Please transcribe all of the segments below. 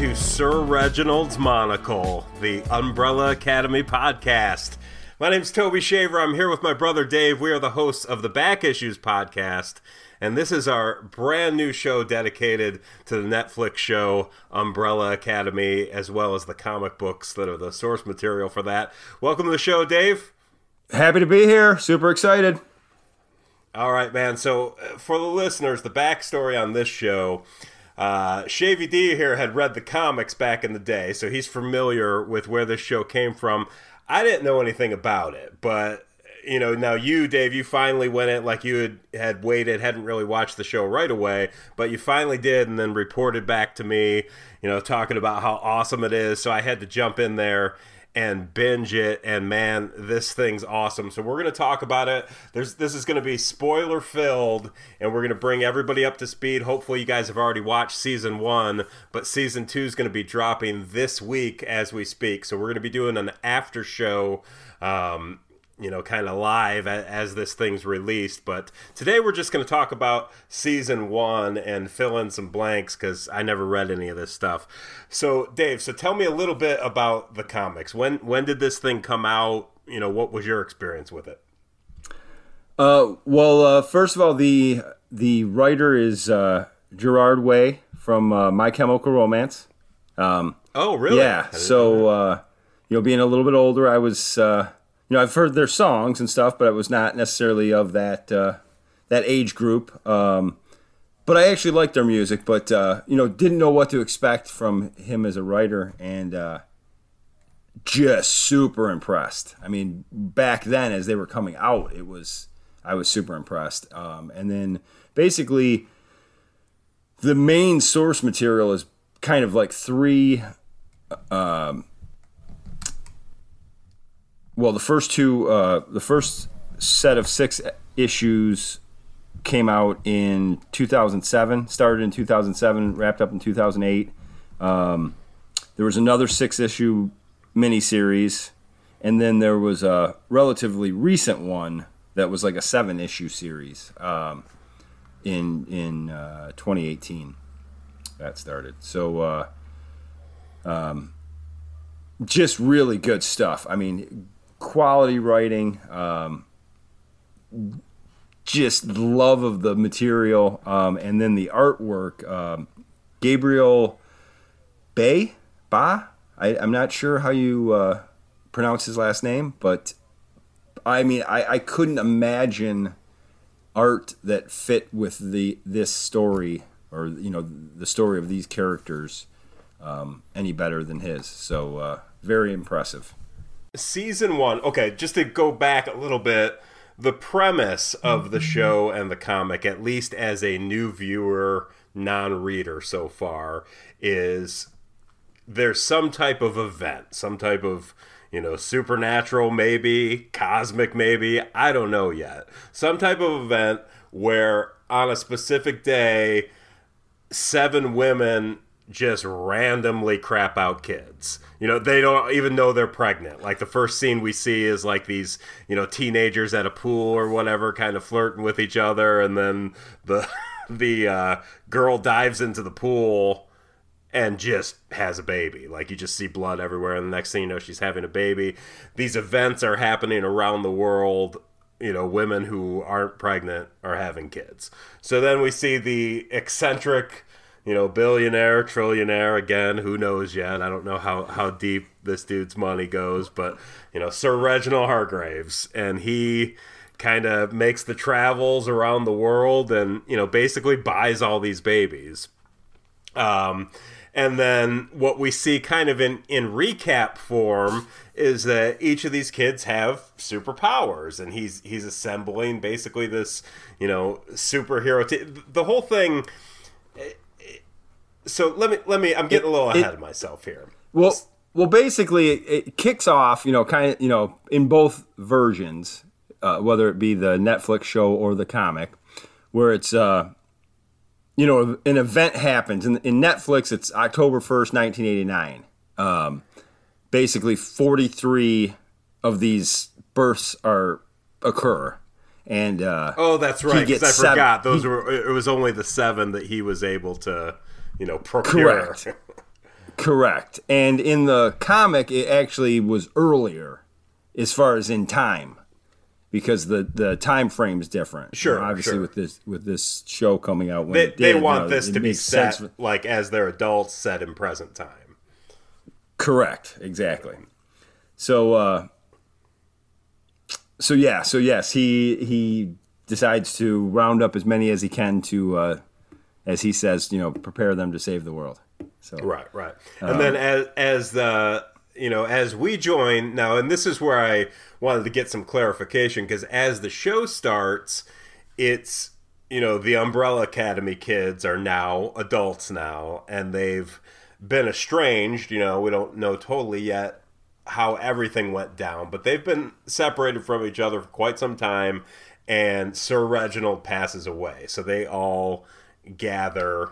To Sir Reginald's Monocle, the Umbrella Academy podcast. My name's Toby Shaver. I'm here with my brother Dave. We are the hosts of the Back Issues podcast, and this is our brand new show dedicated to the Netflix show Umbrella Academy, as well as the comic books that are the source material for that. Welcome to the show, Dave. Happy to be here. Super excited. All right, man. So, uh, for the listeners, the backstory on this show. Uh, Shavy D here had read the comics back in the day, so he's familiar with where this show came from. I didn't know anything about it, but you know, now you, Dave, you finally went it like you had, had waited, hadn't really watched the show right away, but you finally did, and then reported back to me, you know, talking about how awesome it is. So I had to jump in there and binge it and man this thing's awesome. So we're going to talk about it. There's this is going to be spoiler filled and we're going to bring everybody up to speed. Hopefully you guys have already watched season one but season two is going to be dropping this week as we speak. So we're going to be doing an after show um, you know, kind of live as this thing's released. But today we're just going to talk about season one and fill in some blanks because I never read any of this stuff. So, Dave, so tell me a little bit about the comics. When when did this thing come out? You know, what was your experience with it? Uh, well, uh, first of all, the the writer is uh, Gerard Way from uh, My Chemical Romance. Um, oh, really? Yeah. So, uh, you know, being a little bit older, I was uh, you know, I've heard their songs and stuff, but I was not necessarily of that uh, that age group. Um, but I actually liked their music, but uh, you know, didn't know what to expect from him as a writer, and uh, just super impressed. I mean, back then as they were coming out, it was I was super impressed. Um, and then basically, the main source material is kind of like three. Um, well, the first two, uh, the first set of six issues came out in 2007, started in 2007, wrapped up in 2008. Um, there was another six issue miniseries, and then there was a relatively recent one that was like a seven issue series um, in in uh, 2018. That started. So, uh, um, just really good stuff. I mean, quality writing, um, just love of the material, um, and then the artwork. Um, Gabriel Bay, Ba. I, am not sure how you uh, pronounce his last name, but I mean, I, I couldn't imagine art that fit with the this story or you know the story of these characters um, any better than his. So uh, very impressive season one okay just to go back a little bit the premise of the mm-hmm. show and the comic at least as a new viewer non-reader so far is there's some type of event some type of you know supernatural maybe cosmic maybe i don't know yet some type of event where on a specific day seven women just randomly crap out kids. You know, they don't even know they're pregnant. Like the first scene we see is like these, you know, teenagers at a pool or whatever kind of flirting with each other and then the the uh, girl dives into the pool and just has a baby. Like you just see blood everywhere and the next thing you know she's having a baby. These events are happening around the world you know, women who aren't pregnant are having kids. So then we see the eccentric you know, billionaire, trillionaire again, who knows yet? I don't know how, how deep this dude's money goes, but you know, Sir Reginald Hargreaves, and he kind of makes the travels around the world and, you know, basically buys all these babies. Um, and then what we see kind of in, in recap form is that each of these kids have superpowers and he's he's assembling basically this, you know, superhero t- the whole thing so let me let me. I'm getting a little ahead it, of myself here. Well, well, basically, it, it kicks off. You know, kind of. You know, in both versions, uh, whether it be the Netflix show or the comic, where it's. Uh, you know, an event happens in, in Netflix. It's October first, nineteen eighty nine. Um, basically, forty three of these births are occur, and uh, oh, that's right. Because I seven, forgot those he, were. It was only the seven that he was able to you know, procure. Correct. Correct. And in the comic, it actually was earlier, as far as in time, because the the time frame is different. Sure, You know, obviously sure. with this with this show coming out when They, it they want you know, this to be set sense. like as they're adults, set in present time. Correct. Exactly. So uh so yeah, so yes, he he decides to round up as many as he can to uh as he says, you know, prepare them to save the world. So Right, right. And um, then as as the you know as we join now, and this is where I wanted to get some clarification because as the show starts, it's you know the Umbrella Academy kids are now adults now, and they've been estranged. You know, we don't know totally yet how everything went down, but they've been separated from each other for quite some time. And Sir Reginald passes away, so they all gather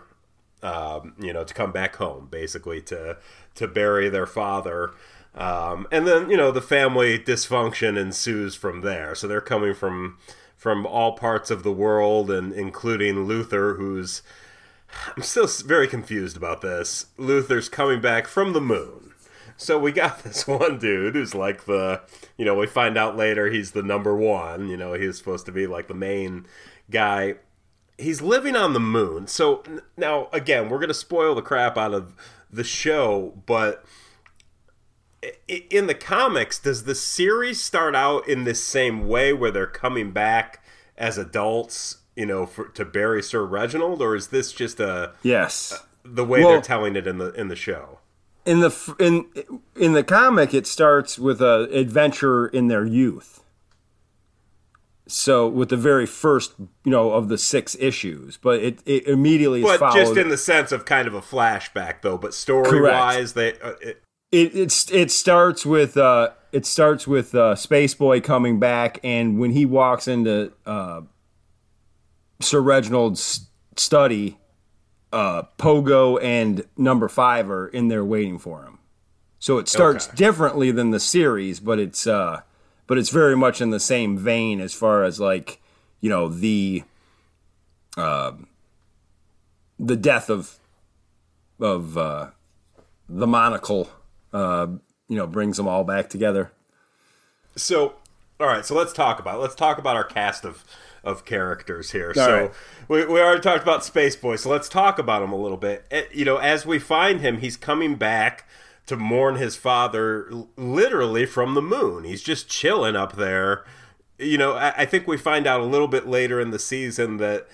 um, you know, to come back home, basically to to bury their father. Um, and then you know the family dysfunction ensues from there. So they're coming from from all parts of the world, and including Luther, who's I'm still very confused about this. Luther's coming back from the moon. So we got this one dude who's like the, you know, we find out later he's the number one. You know, he's supposed to be like the main guy he's living on the moon. So now again, we're going to spoil the crap out of the show, but in the comics, does the series start out in this same way where they're coming back as adults, you know, for, to bury Sir Reginald, or is this just a yes. the way Well- they're telling it in the in the show? in the in in the comic it starts with a adventure in their youth so with the very first you know of the six issues but it, it immediately is But followed just in the sense of kind of a flashback, though. But story wise, they uh, it, it it's it starts with uh it starts with uh space boy coming back and when he walks into uh sir reginald's study uh pogo and number five are in there waiting for him so it starts Okay. differently than the series but it's uh but it's very much in the same vein as far as like you know the um the death of of uh the monocle uh, you know, brings them all back together. So, all right. So let's talk about let's talk about our cast of of characters here. so right. we, we already talked about Space Boy. So let's talk about him a little bit. Eh, You know, as we find him, he's coming back to mourn his father, literally from the moon. He's just chilling up there. You know, I, I think we find out a little bit later in the season that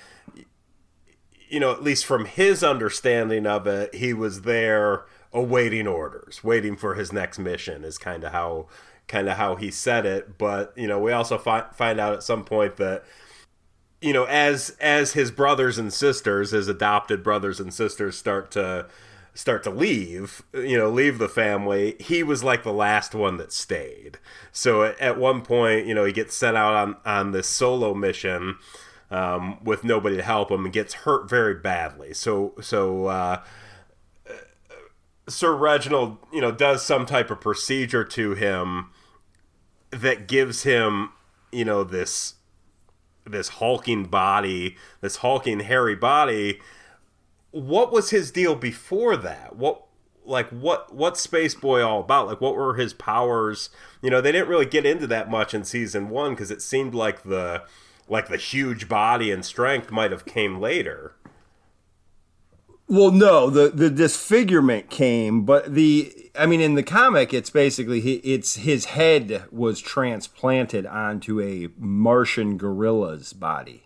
you know, at least from his understanding of it, he was there awaiting orders, waiting for his next mission. Is kind of how kind of how he said it. But you know, we also fi- find out at some point that you know, as as his brothers and sisters, his adopted brothers and sisters, start to start to leave, you know, leave the family, he was like the last one that stayed. So at, one point, you know, he gets sent out on on this solo mission um, with nobody to help him and gets hurt very badly. So so uh, Sir Reginald, you know, does some type of procedure to him that gives him, you know, this this hulking body, this hulking hairy body. What was his deal before that? What like what what Space Boy all about? Like what were his powers? You know, they didn't really get into that much in season 1 because it seemed like the like the huge body and strength might have came later. Well, no, the the disfigurement came, but the I mean, in the comic, it's basically he, it's his head was transplanted onto a Martian gorilla's body.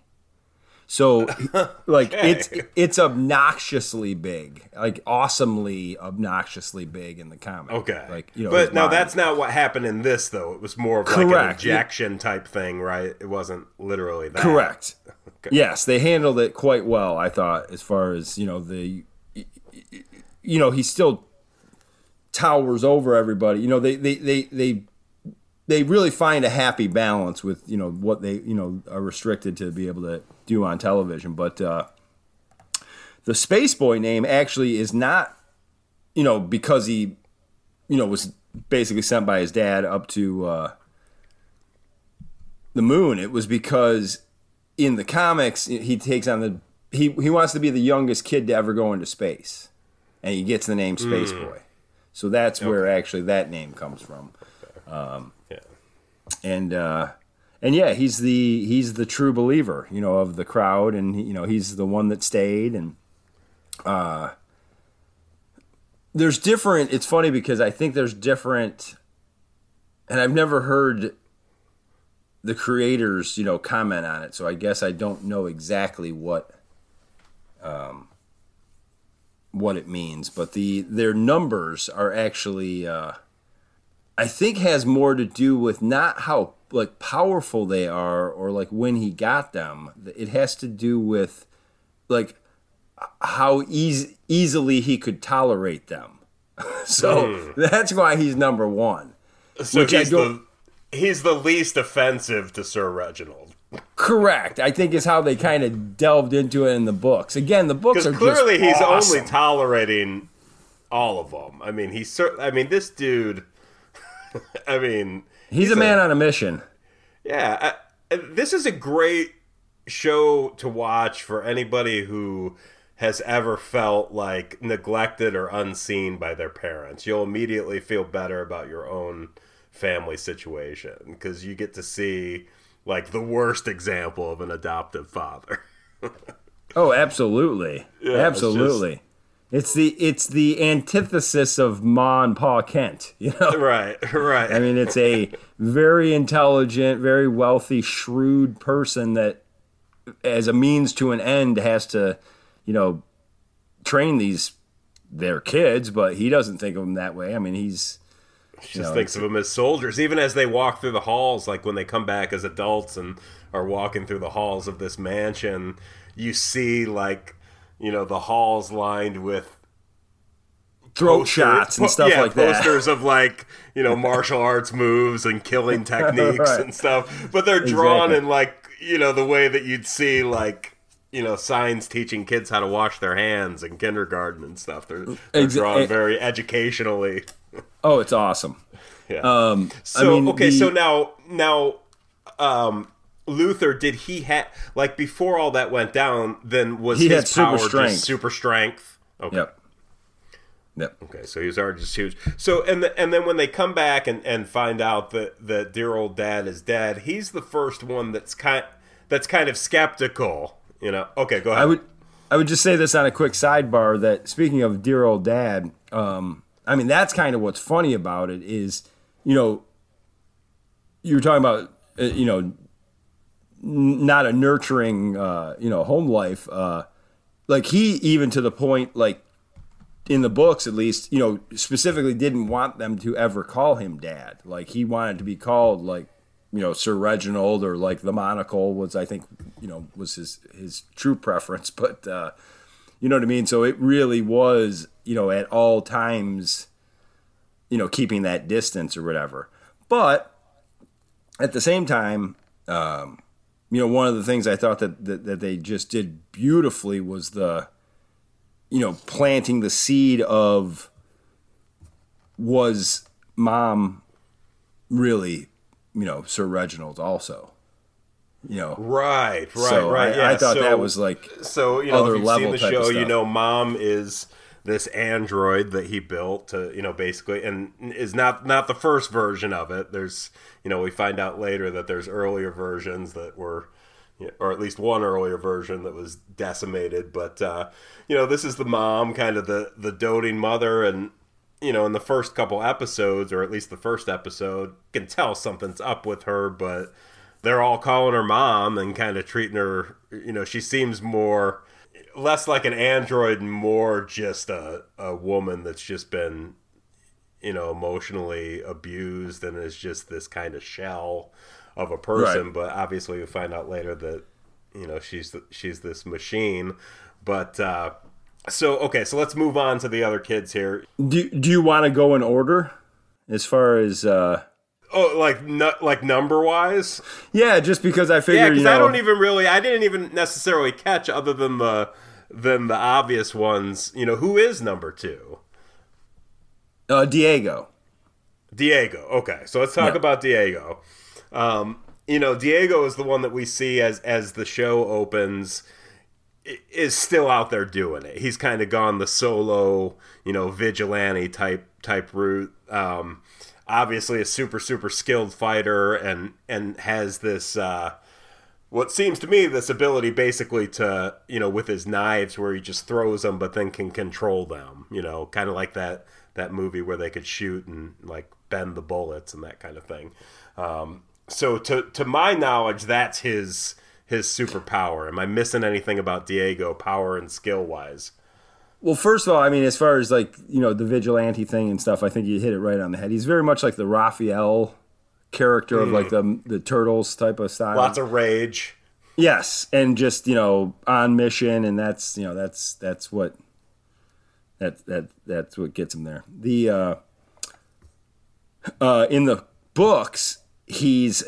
So, like, it's it's obnoxiously big, like awesomely obnoxiously big in the comic. Okay. like you know, but now that's not what happened in this though. It was more of like an Correct. injection type thing, right? It wasn't literally that. Correct. Yes, they handled it quite well. I thought, as far as you know, the you know he still towers over everybody. You know, they they they they they really find a happy balance with you know what they you know are restricted to be able to do on television. But uh, the Space Boy name actually is not you know because he you know was basically sent by his dad up to uh, the moon. It was because in the comics he takes on the he he wants to be the youngest kid to ever go into space, and he gets the name Space Boy. So that's where actually that name comes from. Um. And uh, and yeah, he's the he's the true believer, you know, of the crowd, and you know he's the one that stayed. And uh, there's different. It's funny because I think there's different, and I've never heard the creators, you know, comment on it. So I guess I don't know exactly what um, what it means, but the their numbers are actually. Uh, I think has more to do with not how like powerful they are or like when he got them. It has to do with like how easy easily he could tolerate them. so hmm. that's why he's number one. So Which I he's the he's the least offensive to Sir Reginald. Correct. I think is how they kind of delved into it in the books. Again, the books are clearly he's awesome. only tolerating all of them. I mean, he's cer- I mean, this dude. I mean, he's, a man on a mission. Yeah, I, this is a great show to watch for anybody who has ever felt like neglected or unseen by their parents. You'll immediately feel better about your own family situation because you get to see like the worst example of an adoptive father. Oh, absolutely, it's absolutely. It's the it's the antithesis of Ma and Pa Kent. You know, right, right. I mean, it's a very intelligent, very wealthy, shrewd person that, as a means to an end, has to, you know, train these their kids. But he doesn't think of them that way. I mean, he's just know, thinks of them as soldiers, even as they walk through the halls. Like when they come back as adults and are walking through the halls of this mansion, you see like you know the halls lined with throat posters- shots and po- stuff yeah, like that. posters of like you know martial arts moves and killing techniques Right. and stuff. But they're drawn Exactly. in like you know the way that you'd see like. You know, signs teaching kids how to wash their hands in kindergarten and stuff. They're, they're Exa- drawn eh, very educationally. Oh, it's awesome. Yeah. Um, So I mean, okay, the- so now now um Luther did he have like before all that went down, then was He his had super power just strength. super strength? Okay. Yep. Yep. Okay, so he was already just huge. So and the, and then when they come back and, and find out that that dear old dad is dead, he's the first one that's kind that's kind of skeptical. You know. Okay, go ahead. I would I would just say this on a quick sidebar that speaking of dear old dad, um, I mean that's kind of what's funny about it is, you know, you were talking about uh, you know not a nurturing uh, you know home life. Uh, like he even to the point like in the books at least you know specifically didn't want them to ever call him dad. Like he wanted to be called like you know Sir Reginald or like the monocle was I think you know was his his true preference, but uh, you know what I mean. So it really was you know at all times you know keeping that distance or whatever. But at the same time, um, you know one of the things I thought that, that that they just did beautifully was the you know planting the seed of was mom really you know Sir Reginald also. You know, right, right, so right. I, yeah, I thought so, that was like so you know other if you've level seen the show, you know, mom is this android that he built to you know basically and is not not the first version of it. There's you know we find out later that there's earlier versions that were or at least one earlier version that was decimated but uh you know this is the mom kind of the the doting mother and you know in the first couple episodes or at least the first episode can tell something's up with her but they're all calling her mom and kind of treating her you know she seems more less like an android more just a, a woman that's just been you know emotionally abused and is just this kind of shell of a person. Right. but obviously we find out later that you know she's she's this machine. But uh so okay so let's move on to the other kids here. Do, do you want to go in order as far as uh oh like nu- like number wise yeah just because I figured. yeah because you know i don't even really i didn't even necessarily catch other than the than the obvious ones you know who is number two uh, Diego Diego. Okay, so let's talk Yeah. about Diego. Um, you know, Diego is the one that we see as as the show opens is still out there doing it. He's kind of gone the solo, you know, vigilante type type route. Um, obviously, a super super skilled fighter, and and has this. Uh, what seems to me this ability basically to you know with his knives where he just throws them but then can control them you know kind of like that that movie where they could shoot and like bend the bullets and that kind of thing um, so to to my knowledge that's his his superpower am i missing anything about diego power and skill wise well first of all i mean as far as like you know the vigilante thing and stuff i think you hit it right on the head he's very much like the raphael character mm. of like the the turtles type of style. Lots of rage. Yes, and just you know on mission, and that's you know that's that's what that that that's what gets him there. The uh, uh, in the books, he's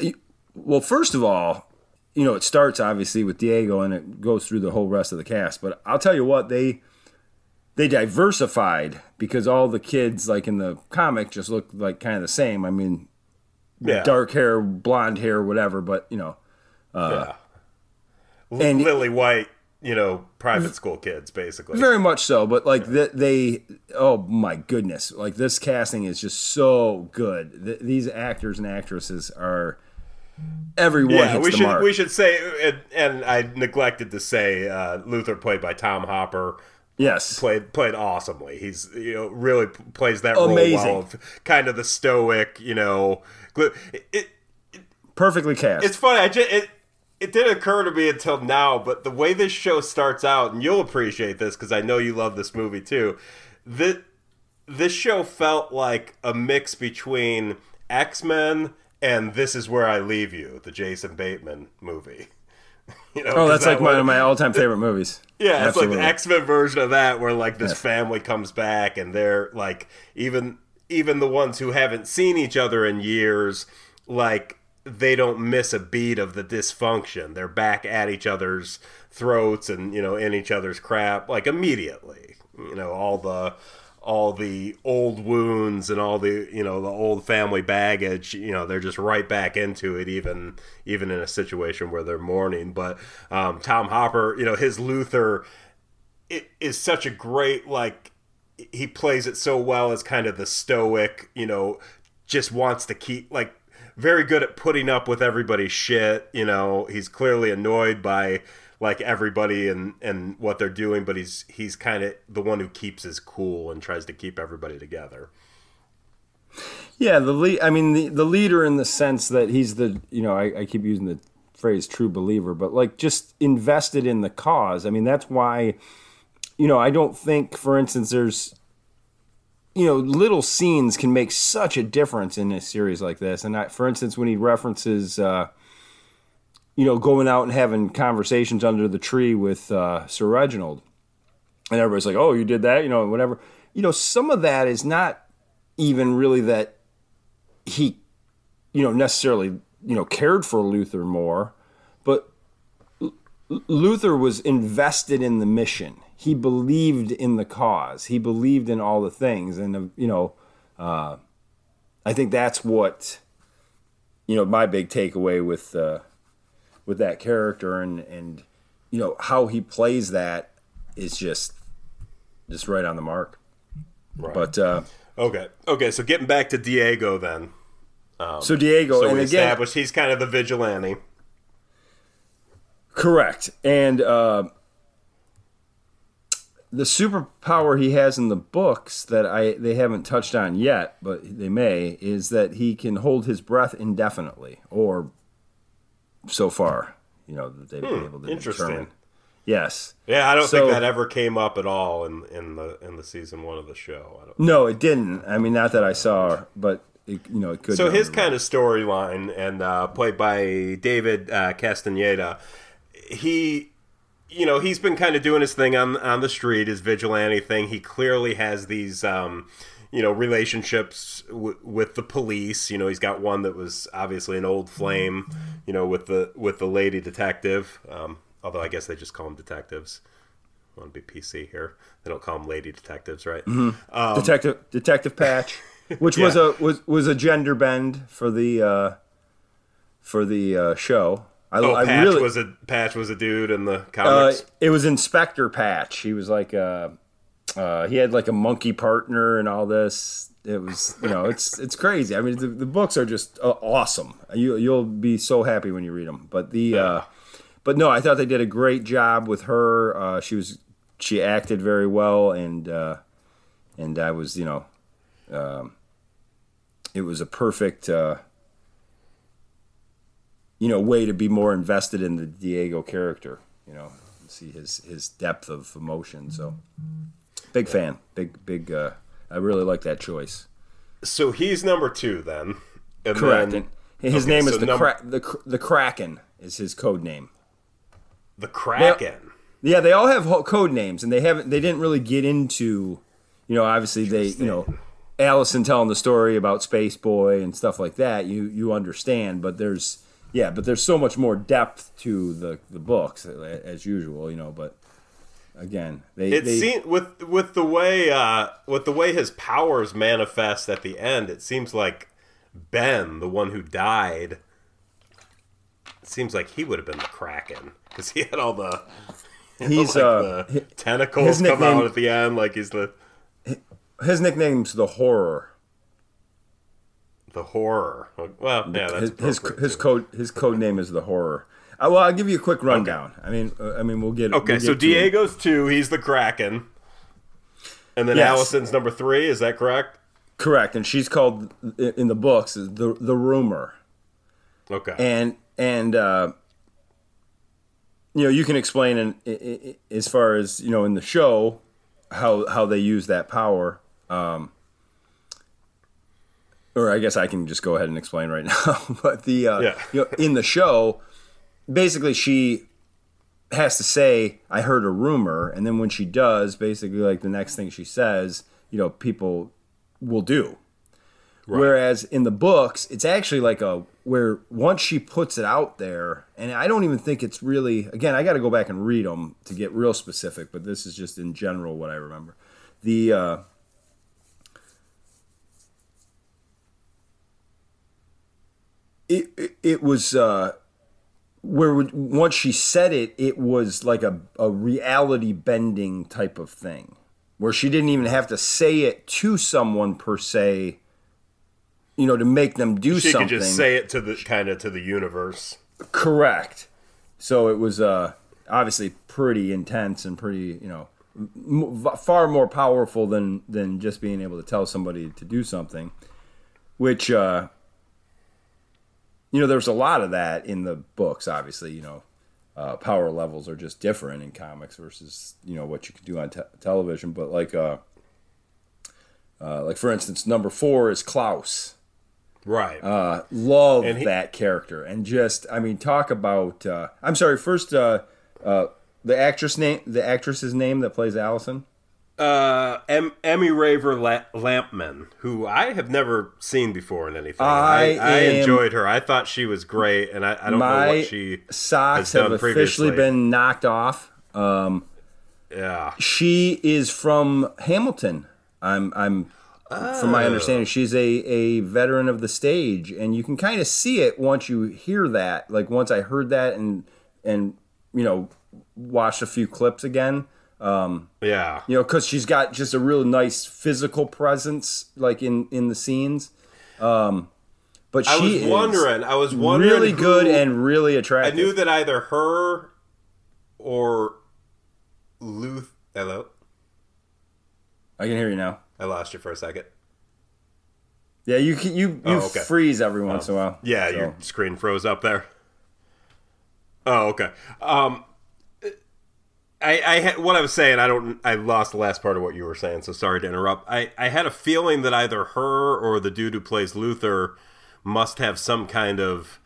well. First of all, you know it starts obviously with Diego, and it goes through the whole rest of the cast. But I'll tell you what they they diversified because all the kids like in the comic just look like kind of the same. I mean, yeah. dark hair, blonde hair, whatever. But you know, uh, yeah. and lily white, you know, private school kids, basically. Very much so. But like yeah. they, oh my goodness, like this casting is just so good. these actors and actresses are. Everyone yeah, we should mark. we should say, and, and I neglected to say, uh, Luther played by Tom Hopper. Yes, played played awesomely. He's you know really plays that Amazing. role well of kind of the stoic, you know, it, it, perfectly cast. It's funny. I just it it didn't occur to me until now, but the way this show starts out, and you'll appreciate this because I know you love this movie too. This this show felt like a mix between X Men and This Is Where I Leave You, the Jason Bateman movie. You know, oh, that's like one of my all-time favorite movies. Yeah, Absolutely. it's like the X Men version of that, where like this yes. family comes back and they're like even even the ones who haven't seen each other in years, like they don't miss a beat of the dysfunction. They're back at each other's throats and you know in each other's crap like immediately. You know all the all the old wounds and all the you know the old family baggage you know they're just right back into it even even in a situation where they're mourning. But um, tom hopper you know his luther it is such a great like he plays it so well as kind of the stoic you know just wants to keep like very good at putting up with everybody's shit you know. He's clearly annoyed by like everybody and and what they're doing, but he's he's kind of the one who keeps his cool and tries to keep everybody together. Yeah, the lead. I mean, the the leader in the sense that he's the you know I, I keep using the phrase true believer, but like just invested in the cause. I mean, that's why you know I don't think, for instance, there's you know little scenes can make such a difference in a series like this. And I, for instance, when he references. Uh, you know, going out and having conversations under the tree with uh, Sir Reginald. And everybody's like, oh, you did that, you know, whatever. You know, some of that is not even really that he, you know, necessarily, you know, cared for Luther more, but L- Luther was invested in the mission. He believed in the cause. He believed in all the things. And, uh, you know, uh, I think that's what, you know, my big takeaway with, uh, with that character and and you know how he plays that is just just right on the mark. Right. But uh, okay, okay. So getting back to Diego then. Um, so Diego, so and we again, established he's kind of the vigilante. Correct, and uh, the superpower he has in the books that I they haven't touched on yet, but they may, is that he can hold his breath indefinitely, or so far. You know that they've hmm, been able to determine. Yes. Yeah, I don't so, think that ever came up at all in, in the in the season one of the show. no, it didn't. I mean, not that I saw, but it, you know, it could. So his kind of storyline, and uh, played by David uh, Castaneda, he, you know, he's been kind of doing his thing on on the street, his vigilante thing. He clearly has these. Um, you know relationships w- with the police. You know, he's got one that was obviously an old flame. You know, with the with the lady detective. Um, although I guess they just call them detectives. I want to be PC here. They don't call them lady detectives, right? Mm-hmm. Um, detective Detective Patch, which yeah. was a was was a gender bend for the uh, for the uh, show. I, oh, I Patch really, was a Patch was a dude in the comics. Uh, it was Inspector Patch. He was like a uh, he had like a monkey partner and all this. It was, you know, it's it's crazy. I mean, the, the books are just uh, awesome. You you'll be so happy when you read them. But the, uh, but no, I thought they did a great job with her. Uh, she was she acted very well, and uh, and I was, you know, um, it was a perfect. Uh, you know, way to be more invested in the Diego character. You know, see his his depth of emotion. So, big fan, big big. Uh, I really like that choice. So he's number two then. And Correct. Then, and his okay, name is so the, number... Cra- the the Kraken is his code name. The Kraken. They, yeah, they all have code names, and they haven't. They didn't really get into, you know, obviously they, you know, Allison telling the story about Space Boy and stuff like that. You you understand, but there's yeah, but there's so much more depth to the the books as usual, you know. But again, they it they, seems with with the way uh, with the way his powers manifest at the end, it seems like Ben, the one who died, it seems like he would have been the Kraken because he had all the he's know, like uh, the tentacles come out at the end, like he's the his nickname's the Horror. The horror. Well, yeah, that's his his, his code his code name is the horror. Uh, well, I'll give you a quick rundown. Okay. I mean, uh, I mean, we'll get. It. Okay, we'll get so Diego's two. He's the Kraken, and then yes. Allison's number three. Is that correct? Correct, and she's called in the books the the rumor. Okay. And and uh, you know you can explain in, in, in, as far as you know in the show how how they use that power. Um, or I guess I can just go ahead and explain right now. but the uh, yeah. you know in the show, basically she has to say, "I heard a rumor," and then when she does, basically like the next thing she says, you know, people will do. Right. Whereas in the books, it's actually like a where once she puts it out there, and I don't even think it's really. Again, I got to go back and read them to get real specific, but this is just in general what I remember. The uh, it, it, was uh, where once she said it, it was like a, a reality bending type of thing, where she didn't even have to say it to someone per se, you know, to make them do she something. She could just say it to the kind of to the universe. Correct. So it was uh, obviously pretty intense and pretty, you know, m- far more powerful than than just being able to tell somebody to do something, which. Uh, you know, there's a lot of that in the books. Obviously, you know, uh, power levels are just different in comics versus you know what you can do on te- television. But like, uh, uh, like for instance, number four is Klaus. Right. Uh, love he- that character, and just I mean, talk about. Uh, I'm sorry. First, uh, uh, the actress name, the actress's name that plays Allison uh, em- Emmy Raver La- Lampman, who I have never seen before in anything. I, I, I enjoyed her. I thought she was great, and I, I don't know what she socks have officially previously. been knocked off. Um, yeah, she is from Hamilton. I'm I'm oh. from my understanding, she's a a veteran of the stage, and you can kind of see it once you hear that. Like once I heard that, and and you know watched a few clips again. Um, yeah, you know, because she's got just a real nice physical presence, like in in the scenes. Um, but she I was wondering. I was wondering. Really good and really attractive. I knew that either her or Luth. Hello. I can hear you now. I lost you for a second. Yeah, you you you oh, okay. freeze every once um, in a while. Yeah, so. your screen froze up there. Oh, okay. Um, I, I had, what I was saying. I don't. I lost the last part of what you were saying, so sorry to interrupt. I, I had a feeling that either her or the dude who plays Luther must have some kind of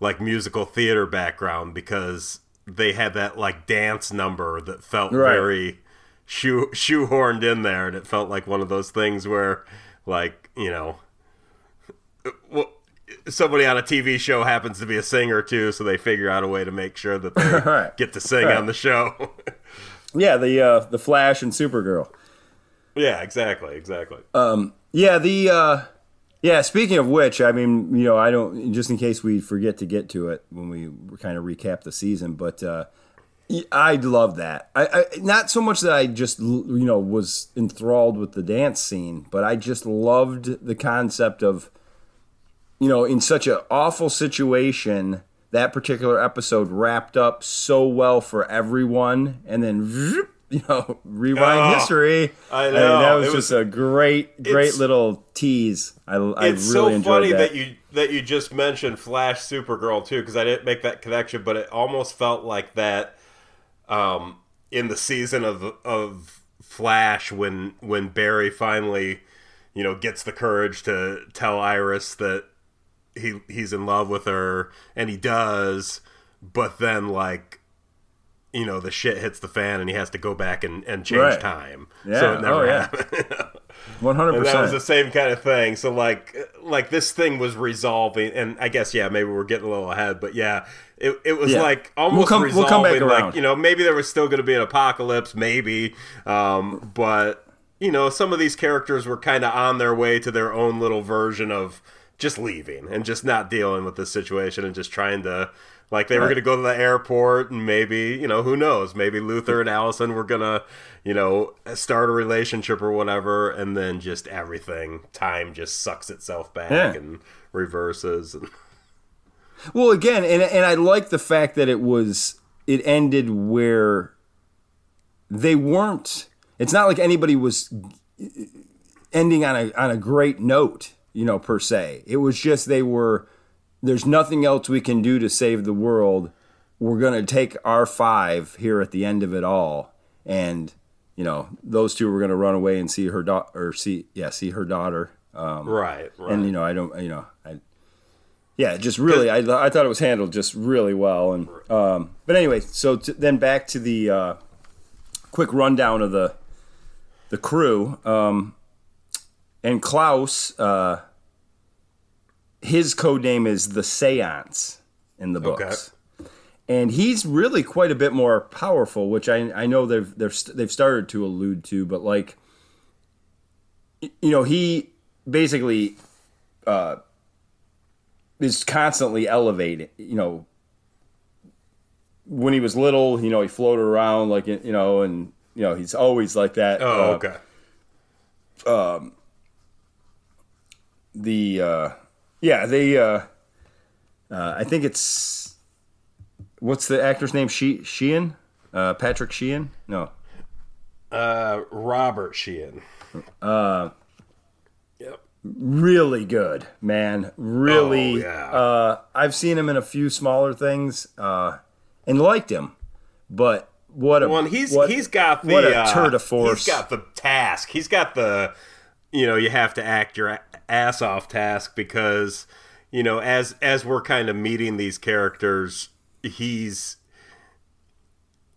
like musical theater background because they had that like dance number that felt right. very shoe shoehorned in there, and it felt like one of those things where, like you know, well, somebody on a TV show happens to be a singer too, so they figure out a way to make sure that they right. get to sing right. on the show. yeah, the uh, the Flash and Supergirl. Yeah, exactly, exactly. Um, yeah, the uh, yeah. Speaking of which, I mean, you know, I don't just in case we forget to get to it when we kind of recap the season, but uh, I love that. I, I not so much that I just you know was enthralled with the dance scene, but I just loved the concept of you know in such an awful situation that particular episode wrapped up so well for everyone, and then you know rewind Oh, history. I mean, know. that was It just a great, great little tease. I, I it's really so enjoyed funny that. that. you that you just mentioned Flash Supergirl too, because I didn't make that connection, but it almost felt like that um, in the season of of Flash when when Barry finally, you know, gets the courage to tell Iris that he he's in love with her, and he does, but then like. You know the shit hits the fan, and he has to go back and, and change Right. time. Yeah. So it never Oh, yeah. happened. One hundred And that was the same kind of thing. So like like this thing was resolving and I guess yeah, maybe we're getting a little ahead, but yeah, it, it was Yeah. like We'll almost come- we'll resolving come back like, you know, maybe there was still gonna be an apocalypse, maybe. Um, but you know, some of these characters were kind of on their way to their own little version of just leaving and just not dealing with this situation and just trying to like they were Right. going to go to the airport and maybe you know who knows maybe Luther and Allison were gonna you know start a relationship or whatever and then just everything time just sucks itself back Yeah. and reverses and Well, again, and and I like the fact that it was it ended where they weren't. It's not like anybody was ending on a on a great note, you know, per se. It was just they were. There's nothing else we can do to save the world. We're gonna take our five here at the end of it all, and you know, those two were gonna run away and see her daughter, or see yeah, see her daughter. Um, right right and you know, I don't, you know, I, yeah, just really, I, I thought it was handled just really well, and um, but anyway, so to, then back to the uh, quick rundown of the the crew, um, and Klaus, uh, his code name is the Seance in the books. And he's really quite a bit more powerful, which I, I know they've they've they've started to allude to, but like, you know, he basically uh, is constantly elevating. You know, when he was little, you know, he floated around like you know, and you know, he's always like that. oh uh, okay the uh, yeah they uh, uh, I think it's what's the actor's name? She Sheehan, uh, Patrick Sheehan. No, uh Robert Sheehan uh yep really good man. Really, Oh, yeah. uh, I've seen him in a few smaller things uh, and liked him, but what a Well, he's what- he's got the what a uh, tour de force. He's got the task. He's got the you know you have to act your ass off task because you know as as we're kind of meeting these characters, he's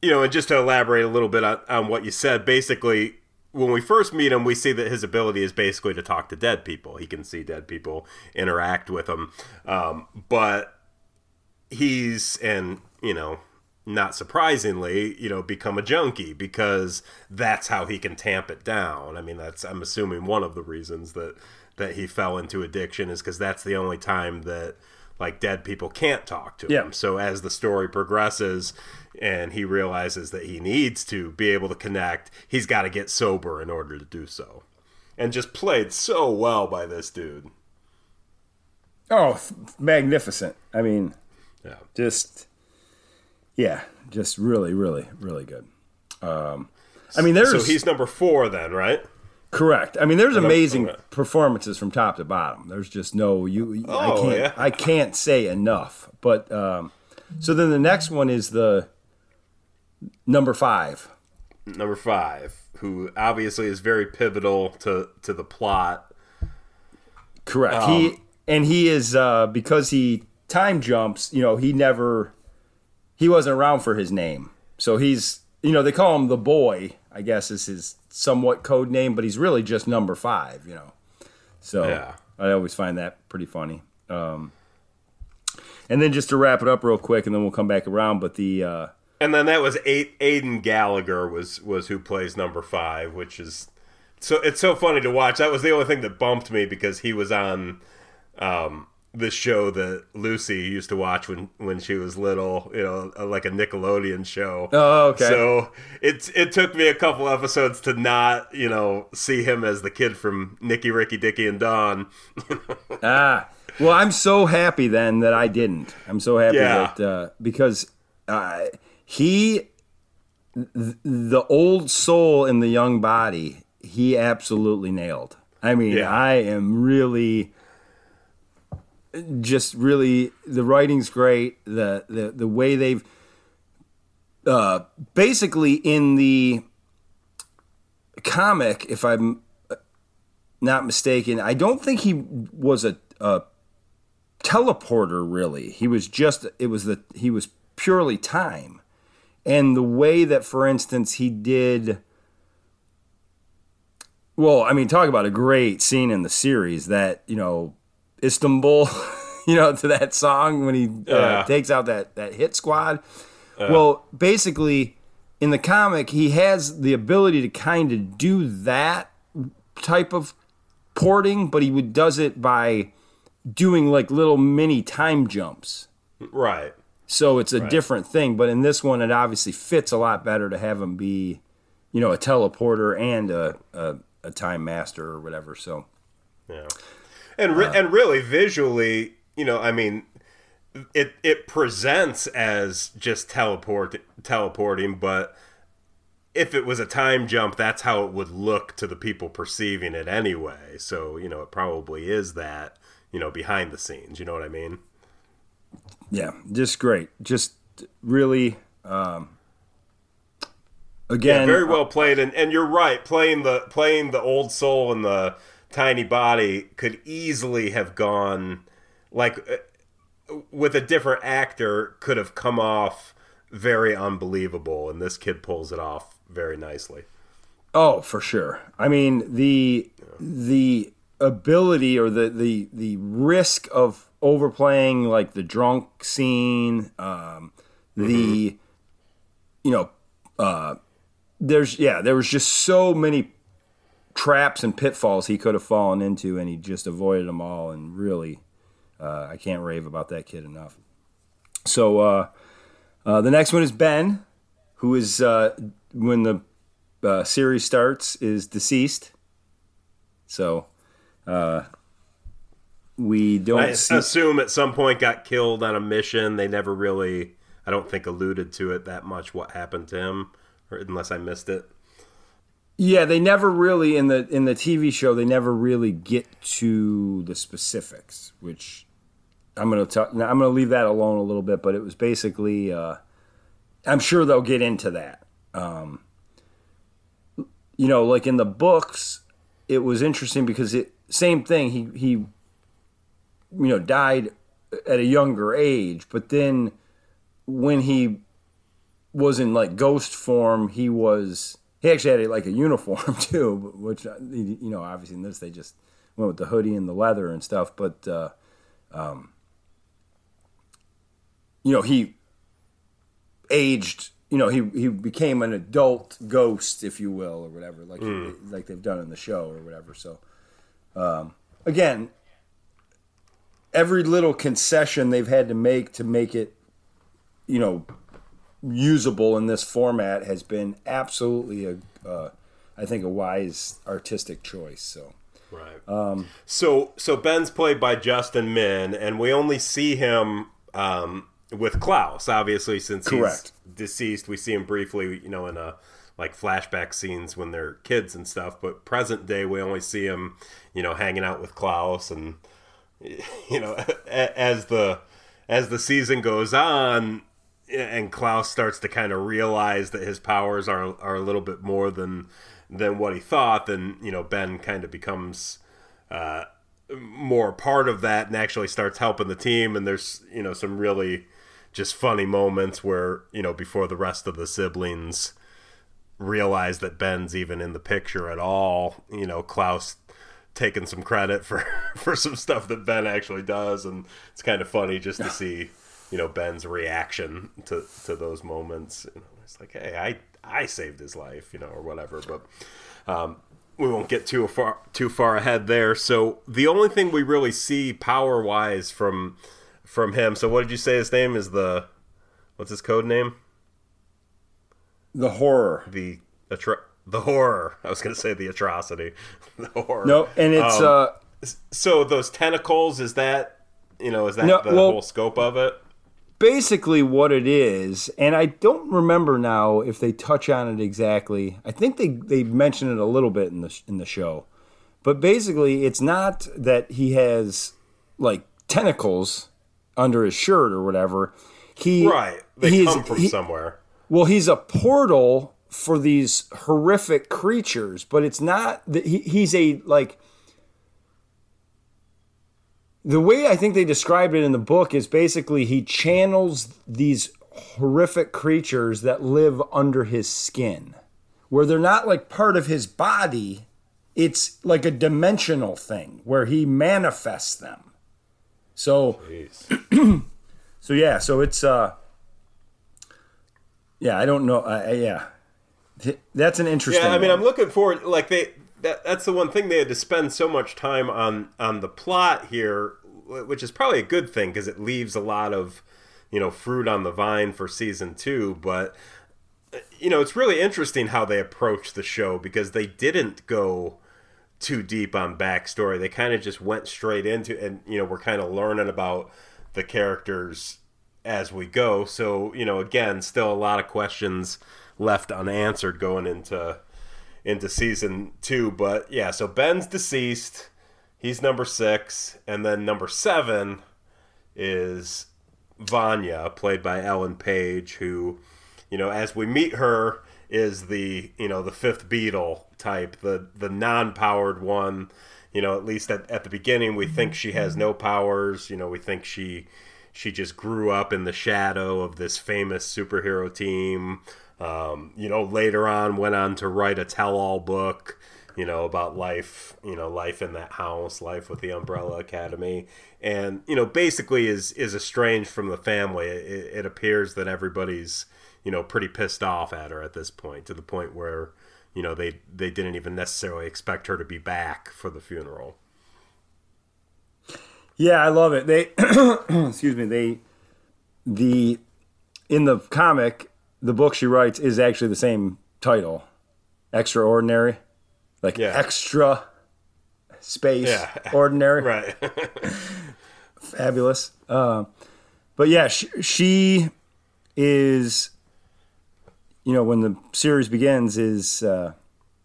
you know, and just to elaborate a little bit on, on what you said, basically. When we first meet him, we see that his ability is basically to talk to dead people. He can see dead people, interact with them. Um, but he's and you know not surprisingly you know become a junkie because that's how he can tamp it down i mean that's i'm assuming one of the reasons that that he fell into addiction is because that's the only time that like dead people can't talk to Yeah. him so as the story progresses and he realizes that he needs to be able to connect he's got to get sober in order to do so and just played so well by this dude oh magnificent. I mean, yeah just yeah, just really, really, really good. Um, I mean, there's so he's number four then right correct. I mean, there's amazing performances from top to bottom. There's just no you. I Oh, can't. yeah. I can't say enough. But um, so then the next one is the number five. number five, who obviously is very pivotal to to the plot. Correct. Um, he and he is uh, because he time jumps. You know, he never he wasn't around for his name, so he's you know they call him the boy. I guess is his somewhat code name, but he's really just number five. You know, so Yeah. I always find that pretty funny. Um, and then just to wrap it up real quick, and then we'll come back around. But the uh, And then that was eight, Aidan Gallagher was was who plays number five, which is so it's so funny to watch. That was the only thing that bumped me because he was on um, the show that Lucy used to watch when when she was little, you know, like a Nickelodeon show. Oh, okay. So it it took me a couple episodes to not, you know, see him as the kid from Nicky, Ricky, Dicky, and Dawn. ah, well, I'm so happy then that I didn't. I'm so happy Yeah. that uh, because uh, he, th- the old soul in the young body, he absolutely nailed. I mean, Yeah. I am really, just really the writing's great. The the the way they've, uh, basically in the comic, if I'm not mistaken, I don't think he was a, a teleporter really. He was just it was the he was purely time. And the way that for instance he did well, I mean talk about a great scene in the series that, you know, Istanbul, you know, to that song when he uh, Yeah. takes out that that hit squad. well, basically in the comic he has the ability to kind of do that type of porting, but he would does it by doing like little mini time jumps. right. So it's a different thing. But in this one, it obviously fits a lot better to have him be, you know, a teleporter and a, a, a time master or whatever. So Yeah. And re- Uh. and really visually, you know, I mean, it it presents as just teleport teleporting, but if it was a time jump, that's how it would look to the people perceiving it anyway. So, you know, it probably is that, you know, behind the scenes, you know what I mean? yeah, just great. Just really, um, again, Yeah, very well played, and, and you're right. Playing the playing the old soul and the tiny body could easily have gone like uh, with a different actor could have come off very unbelievable, and this kid pulls it off very nicely. Oh, for sure. I mean the the ability or the the the risk of overplaying like the drunk scene, um, the you know, uh, there's yeah, there was just so many traps and pitfalls he could have fallen into, and he just avoided them all. And really, uh, I can't rave about that kid enough. So uh, uh, the next one is Ben, who is uh, when the uh, series starts is deceased. So uh, we don't I see. assume at some point got killed on a mission. They never really, I don't think, alluded to it that much. What happened to him, or unless I missed it. Yeah, they never really in the in the TV show they never really get to the specifics, which I'm gonna tell. I'm gonna leave that alone a little bit. But it was basically, uh, I'm sure they'll get into that. Um, you know, like in the books, it was interesting because it same thing. He he, you know, died at a younger age, but then when he was in like ghost form, he was he actually had like a uniform too, which uh, you know obviously in this they just went with the hoodie and the leather and stuff, but uh, um, you know he aged. You know he he became an adult ghost, if you will, or whatever, like like they've done in the show or whatever. So um, again, every little concession they've had to make to make it, you know, usable in this format has been absolutely a, uh, I think, a wise artistic choice. So Right. Um, so so Ben's played by Justin Min, and we only see him um, with Klaus, obviously, since Correct. he's deceased. We see him briefly, you know, in a like flashback scenes when they're kids and stuff. But present day, we only see him, you know, hanging out with Klaus, and you know, as the as the season goes on, and Klaus starts to kind of realize that his powers are are a little bit more than than what he thought, then you know Ben kind of becomes uh, more part of that and actually starts helping the team. And there's you know some really just funny moments where you know before the rest of the siblings realize that Ben's even in the picture at all, you know Klaus taking some credit for for some stuff that Ben actually does, and it's kind of funny just to see you know Ben's reaction to to those moments. You know, it's like, hey, I I saved his life, you know, or whatever. But um, we won't get too far too far ahead there. So the only thing we really see power wise from from him. So what did you say his name is the what's his code name? The horror. The atro- the horror. I was going to say the atrocity. the horror. No, and it's Um, uh so those tentacles is that you know is that No, the well- whole scope of it? Basically what it is, and I don't remember now if they touch on it exactly. I think they they mention it a little bit in the in the show, but basically it's not that he has like tentacles under his shirt or whatever. He Right. They he's- come from he- somewhere. Well, he's a portal for these horrific creatures, but it's not that he, he's a like the way I think they described it in the book is basically he channels these horrific creatures that live under his skin, where they're not like part of his body. It's like a dimensional thing where he manifests them. So so yeah, so it's uh yeah, I don't know. Uh, yeah, that's an interesting. Yeah, I mean, one. I'm looking forward. Like they, that, that's the one thing they had to spend so much time on on the plot here, which is probably a good thing because it leaves a lot of, you know, fruit on the vine for season two. But you know, it's really interesting how they approach the show because they didn't go too deep on backstory. They kind of just went straight into, and you know, we're kind of learning about the characters as we go. So you know, again, still a lot of questions left unanswered going into into season two. But yeah, so Ben's deceased. He's number six, and then number seven is Vanya, played by Ellen Page, who, you know, as we meet her, is the you know the fifth Beatle type, the the non-powered one. You know, at least at, at the beginning, we think she has no powers. You know, we think she she just grew up in the shadow of this famous superhero team. Um, you know, later on went on to write a tell-all book you know, about life, you know, life in that house, life with the Umbrella Academy, and you know, basically is is estranged from the family. It, it appears that everybody's you know pretty pissed off at her at this point, to the point where you know they they didn't even necessarily expect her to be back for the funeral. yeah, I love it. They excuse me. They the in the comic, the book she writes is actually the same title, Extraordinary, like Yeah. extra space Yeah. ordinary. Right. fabulous. Uh, but yeah, she, she is, you know, when the series begins, is uh,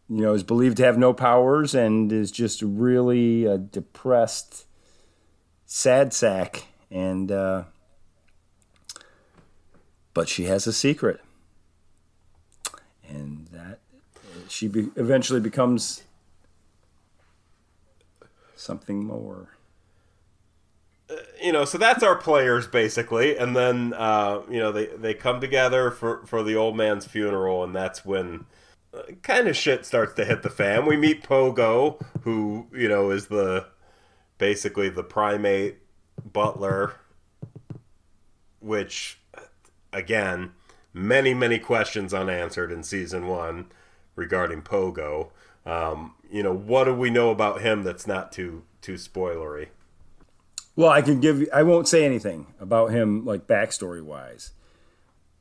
you know is believed to have no powers and is just really a depressed, sad sack, and uh, but she has a secret, and that she be, eventually becomes something more. you know, so that's our players basically, and then uh, you know they they come together for for the old man's funeral, and that's when uh, kind of shit starts to hit the fan. We meet Pogo, who you know is the basically the primate butler, which again many many questions unanswered in season one regarding Pogo. Um, you know, what do we know about him that's not too too spoilery? Well, I can give you, I won't say anything about him, like backstory wise.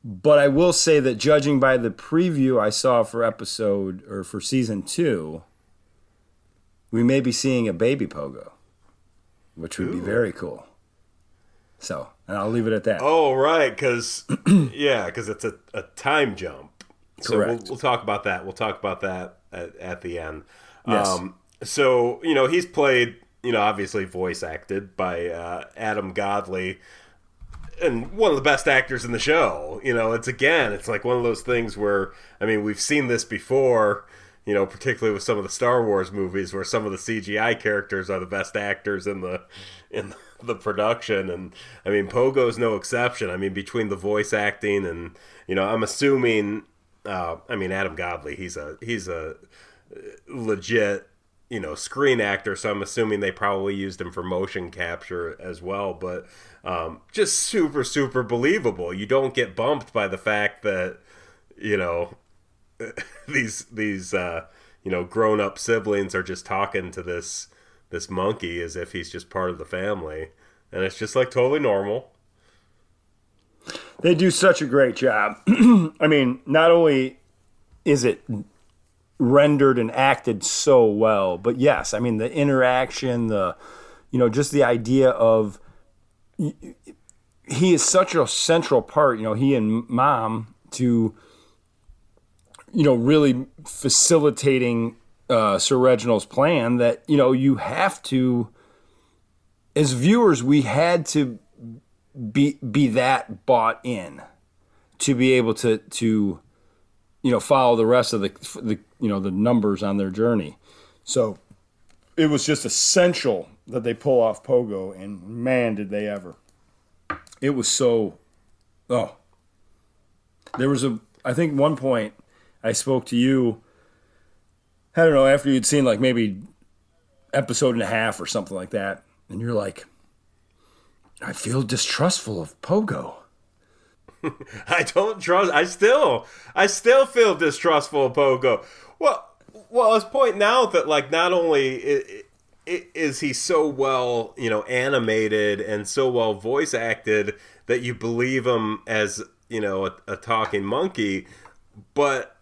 But I will say that judging by the preview I saw for episode or for season two, we may be seeing a baby pogo, which would be very cool. So, and I'll leave it at that. Oh, right, because yeah, because it's a, a time jump. So we'll, we'll talk about that. We'll talk about that at, at the end. Yes. Um, so you know he's played, you know, obviously voice acted by uh, Adam Godley, and one of the best actors in the show. You know, it's again, it's like one of those things where I mean, we've seen this before. You know, particularly with some of the Star Wars movies, where some of the CGI characters are the best actors in the in the production, and I mean, Pogo's no exception. I mean, between the voice acting and you know, I'm assuming. Uh, I mean, Adam Godley, he's a he's a legit you know screen actor so i'm assuming they probably used him for motion capture as well but um, just super super believable you don't get bumped by the fact that you know these these uh, you know grown up siblings are just talking to this this monkey as if he's just part of the family, and it's just like totally normal. They do such a great job. I mean, not only is it rendered and acted so well, but yes, I mean the interaction, the you know, just the idea of he is such a central part, you know, he and mom to you know, really facilitating uh, Sir Reginald's plan that, you know, you have to as viewers we had to be be that bought in to be able to to you know follow the rest of the the you know the numbers on their journey. So it was just essential that they pull off Pogo, and man, did they ever! It was so. Oh, there was a. I think one point I spoke to you. I don't know after you'd seen like maybe episode and a half or something like that, and you're like, I feel distrustful of Pogo. I don't trust. I still, I still feel distrustful of Pogo. Well, well, let's point out that like not only is he so well, you know, animated and so well voice acted that you believe him as you know a, a talking monkey, but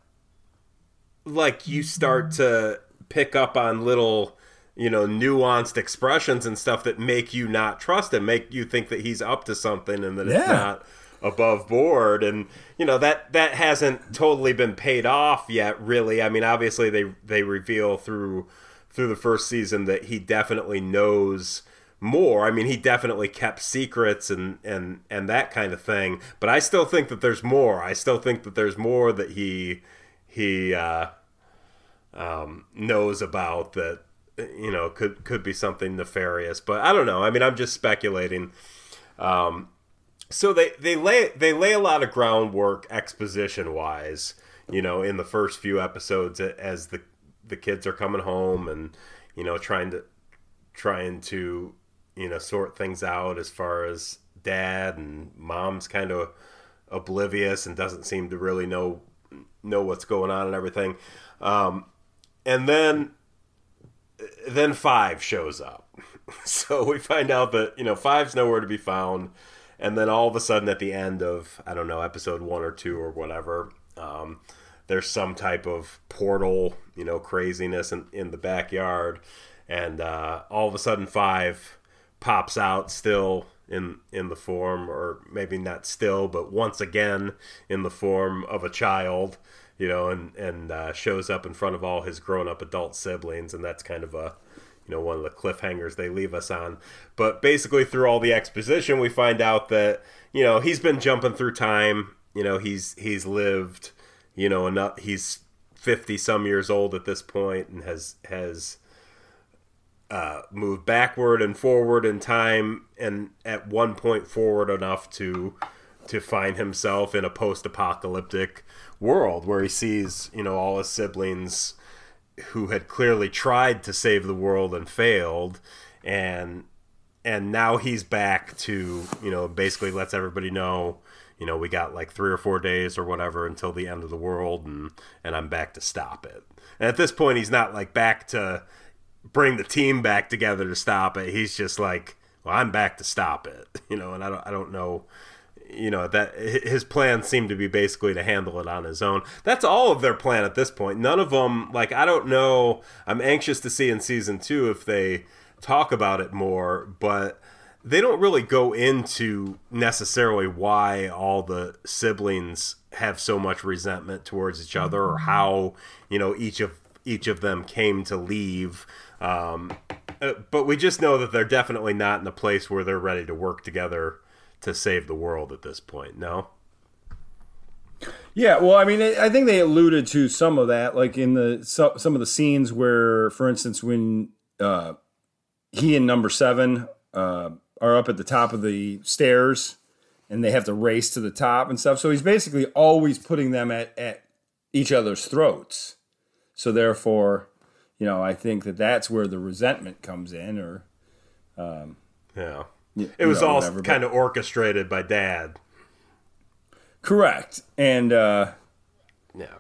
like you start mm-hmm. to pick up on little you know nuanced expressions and stuff that make you not trust him make you think that he's up to something and that yeah. it's not above board. And you know that that hasn't totally been paid off yet really. I mean obviously they they reveal through through the first season that he definitely knows more. I mean he definitely kept secrets and and and that kind of thing. But i still think that there's more. I still think that there's more that he he uh um, knows about that you know could could be something nefarious but i don't know. I mean i'm just speculating. Um, so they they lay they lay a lot of groundwork exposition wise you know in the first few episodes as the the kids are coming home and you know trying to trying to you know sort things out as far as dad and mom's kind of oblivious and doesn't seem to really know know what's going on and everything. Um, and then then five shows up. so we find out that you know five's nowhere to be found, and then all of a sudden at the end of I don't know episode one or two or whatever, um, there's some type of portal, you know, craziness in, in the backyard, and uh, all of a sudden five pops out still in in the form, or maybe not still, but once again in the form of a child you know, and and uh, shows up in front of all his grown-up adult siblings, and that's kind of a you know one of the cliffhangers they leave us on. But basically, through all the exposition, we find out that you know he's been jumping through time. You know, he's he's lived. You know, enough. He's fifty some years old at this point, and has has uh, moved backward and forward in time, and at one point forward enough to to find himself in a post-apocalyptic world where he sees, you know, all his siblings who had clearly tried to save the world and failed and and now he's back to, you know, basically lets everybody know, you know, we got like 3 or 4 days or whatever until the end of the world and and I'm back to stop it. And at this point he's not like back to bring the team back together to stop it. He's just like, well, I'm back to stop it, you know, and I don't I don't know you know that his plan seemed to be basically to handle it on his own. That's all of their plan at this point. None of them like I don't know. I'm anxious to see in season 2 if they talk about it more, but they don't really go into necessarily why all the siblings have so much resentment towards each other or mm-hmm. how, you know, each of each of them came to leave. Um, uh, but we just know that they're definitely not in a place where they're ready to work together to save the world at this point. No. Yeah, well, I mean, I think they alluded to some of that, like in the some of the scenes where, for instance, when uh, he and Number Seven uh, are up at the top of the stairs, and they have to race to the top and stuff. So he's basically always putting them at at each other's throats. So therefore, you know, I think that that's where the resentment comes in, or um, yeah it was know, all whatever, kind of orchestrated by dad. Correct. And uh, yeah.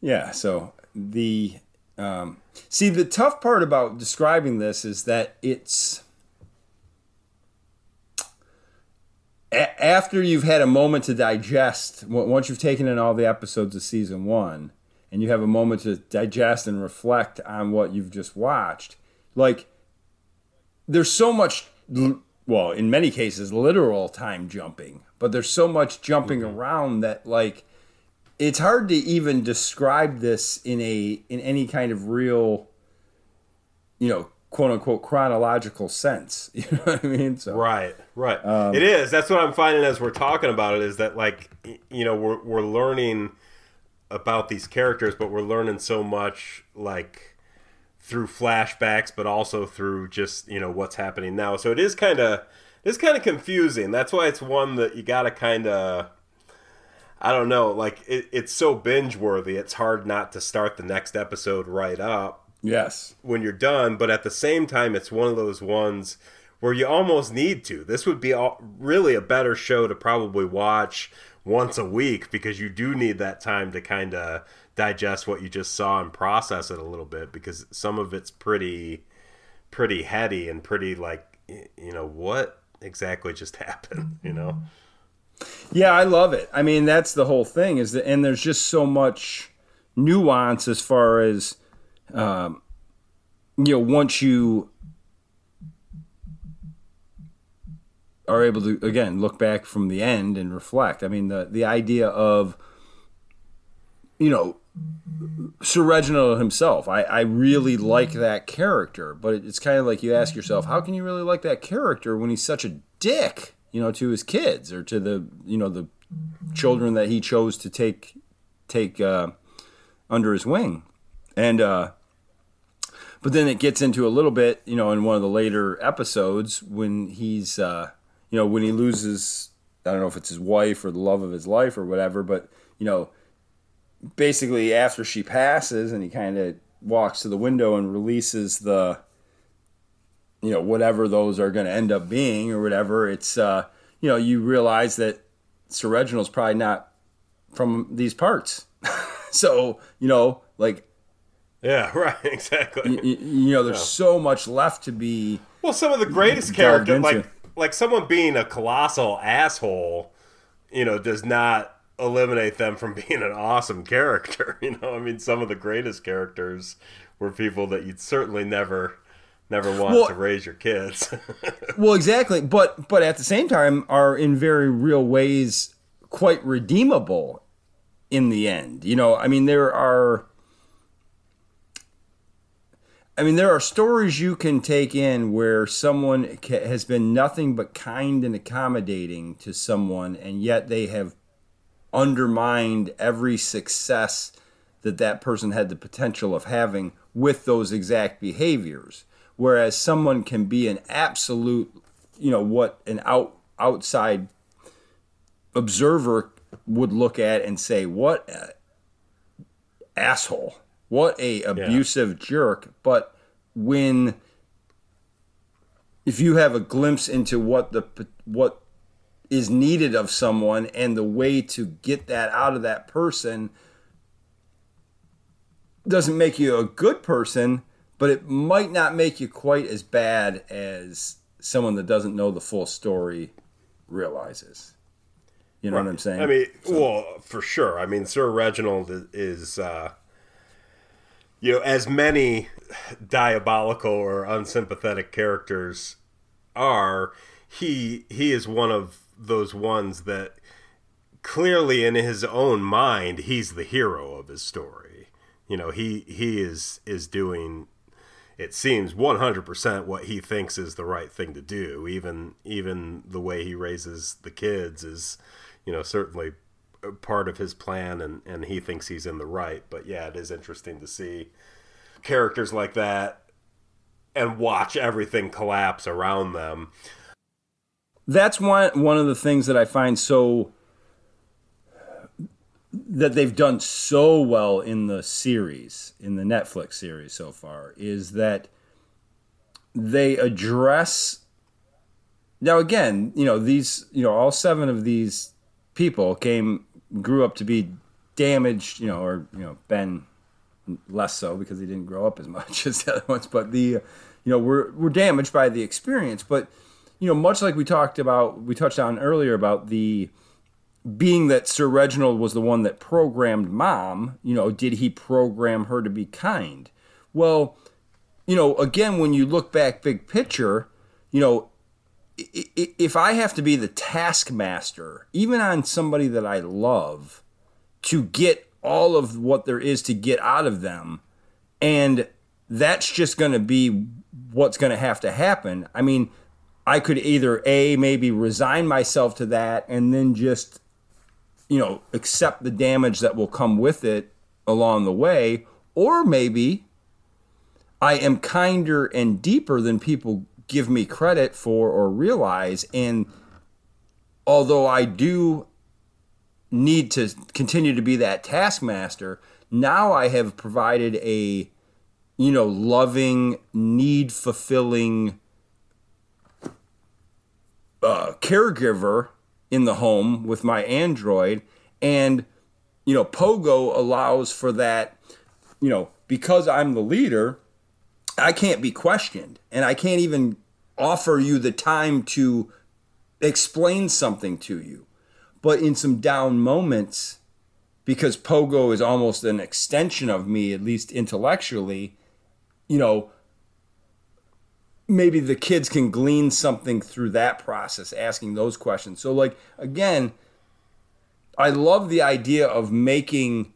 Yeah, so the Um, see, the tough part about describing this is that it's a- after you've had a moment to digest. Once you've taken in all the episodes of season one, and you have a moment to digest and reflect on what you've just watched, like there's so much. Well, in many cases, literal time jumping, but there's so much jumping mm-hmm. around that like it's hard to even describe this in a in any kind of real you know quote unquote chronological sense you know what i mean so right right um, it is that's what i'm finding as we're talking about it is that like you know we're, we're learning about these characters but we're learning so much like through flashbacks but also through just you know what's happening now so it is kind of it's kind of confusing that's why it's one that you gotta kind of I don't know, like it, it's so binge worthy. It's hard not to start the next episode right up. Yes. When you're done, but at the same time, it's one of those ones where you almost need to. This would be all, really a better show to probably watch once a week because you do need that time to kind of digest what you just saw and process it a little bit because some of it's pretty pretty heady and pretty like you know what exactly just happened you know yeah, I love it. I mean, that's the whole thing is that, and there's just so much nuance as far as, um, you know, once you are able to again look back from the end and reflect. I mean, the the idea of, you know, Sir Reginald himself. I, I really like that character, but it's kind of like you ask yourself, how can you really like that character when he's such a dick? you know, to his kids or to the, you know, the children that he chose to take take uh, under his wing, and uh, but then it gets into a little bit, you know, in one of the later episodes when he's, uh, you know, when he loses, I don't know if it's his wife or the love of his life or whatever, but you know, basically after she passes and he kind of walks to the window and releases the you know whatever those are going to end up being or whatever it's uh you know you realize that sir reginald's probably not from these parts. So you know like yeah right exactly. You, you know there's yeah. so much left to be well some of the greatest characters like like someone being a colossal asshole you know does not eliminate them from being an awesome character you know i mean some of the greatest characters were people that you'd certainly never never want well, to raise your kids. well, exactly, but but at the same time are in very real ways quite redeemable in the end. You know, I mean there are I mean there are stories you can take in where someone has been nothing but kind and accommodating to someone and yet they have undermined every success that that person had the potential of having with those exact behaviors whereas someone can be an absolute, you know, what an out outside observer would look at and say, "What asshole! What a abusive yeah. jerk!" But when if you have a glimpse into what the what is needed of someone and the way to get that out of that person doesn't make you a good person but it might not make you quite as bad as someone that doesn't know the full story realizes. You know right. what I'm saying? I mean, so. well, for sure. I mean, Sir Reginald is, uh, you know, as many diabolical or unsympathetic characters are, he he is one of those ones that clearly in his own mind he's the hero of his story. You know, he he is is doing it seems 100% what he thinks is the right thing to do even even the way he raises the kids is you know certainly part of his plan and and he thinks he's in the right but yeah it is interesting to see characters like that and watch everything collapse around them that's one one of the things that I find so that they've done so well in the series, in the Netflix series so far, is that they address. Now, again, you know, these, you know, all seven of these people came, grew up to be damaged, you know, or, you know, been less so because he didn't grow up as much as the other ones. But the, you know, we're we're damaged by the experience. But you know, much like we talked about, we touched on earlier about the being that Sir Reginald was the one that programmed mom. You know, did he program her to be kind? Well, you know, again, when you look back big picture, you know, if I have to be the taskmaster, even on somebody that I love, to get all of what there is to get out of them, and that's just going to be what's going to have to happen. I mean, I could either A, maybe resign myself to that and then just, you know, accept the damage that will come with it along the way, or maybe I am kinder and deeper than people give me credit for or realize. And although I do need to continue to be that taskmaster, now I have provided a, you know, loving, need fulfilling uh, caregiver in the home with my Android. And, you know, Pogo allows for that, you know, because I'm the leader, I can't be questioned. And I can't even offer you the time to explain something to you. But in some down moments, because Pogo is almost an extension of me, at least intellectually, you know, maybe the kids can glean something through that process, asking those questions. So, like, again, I love the idea of making,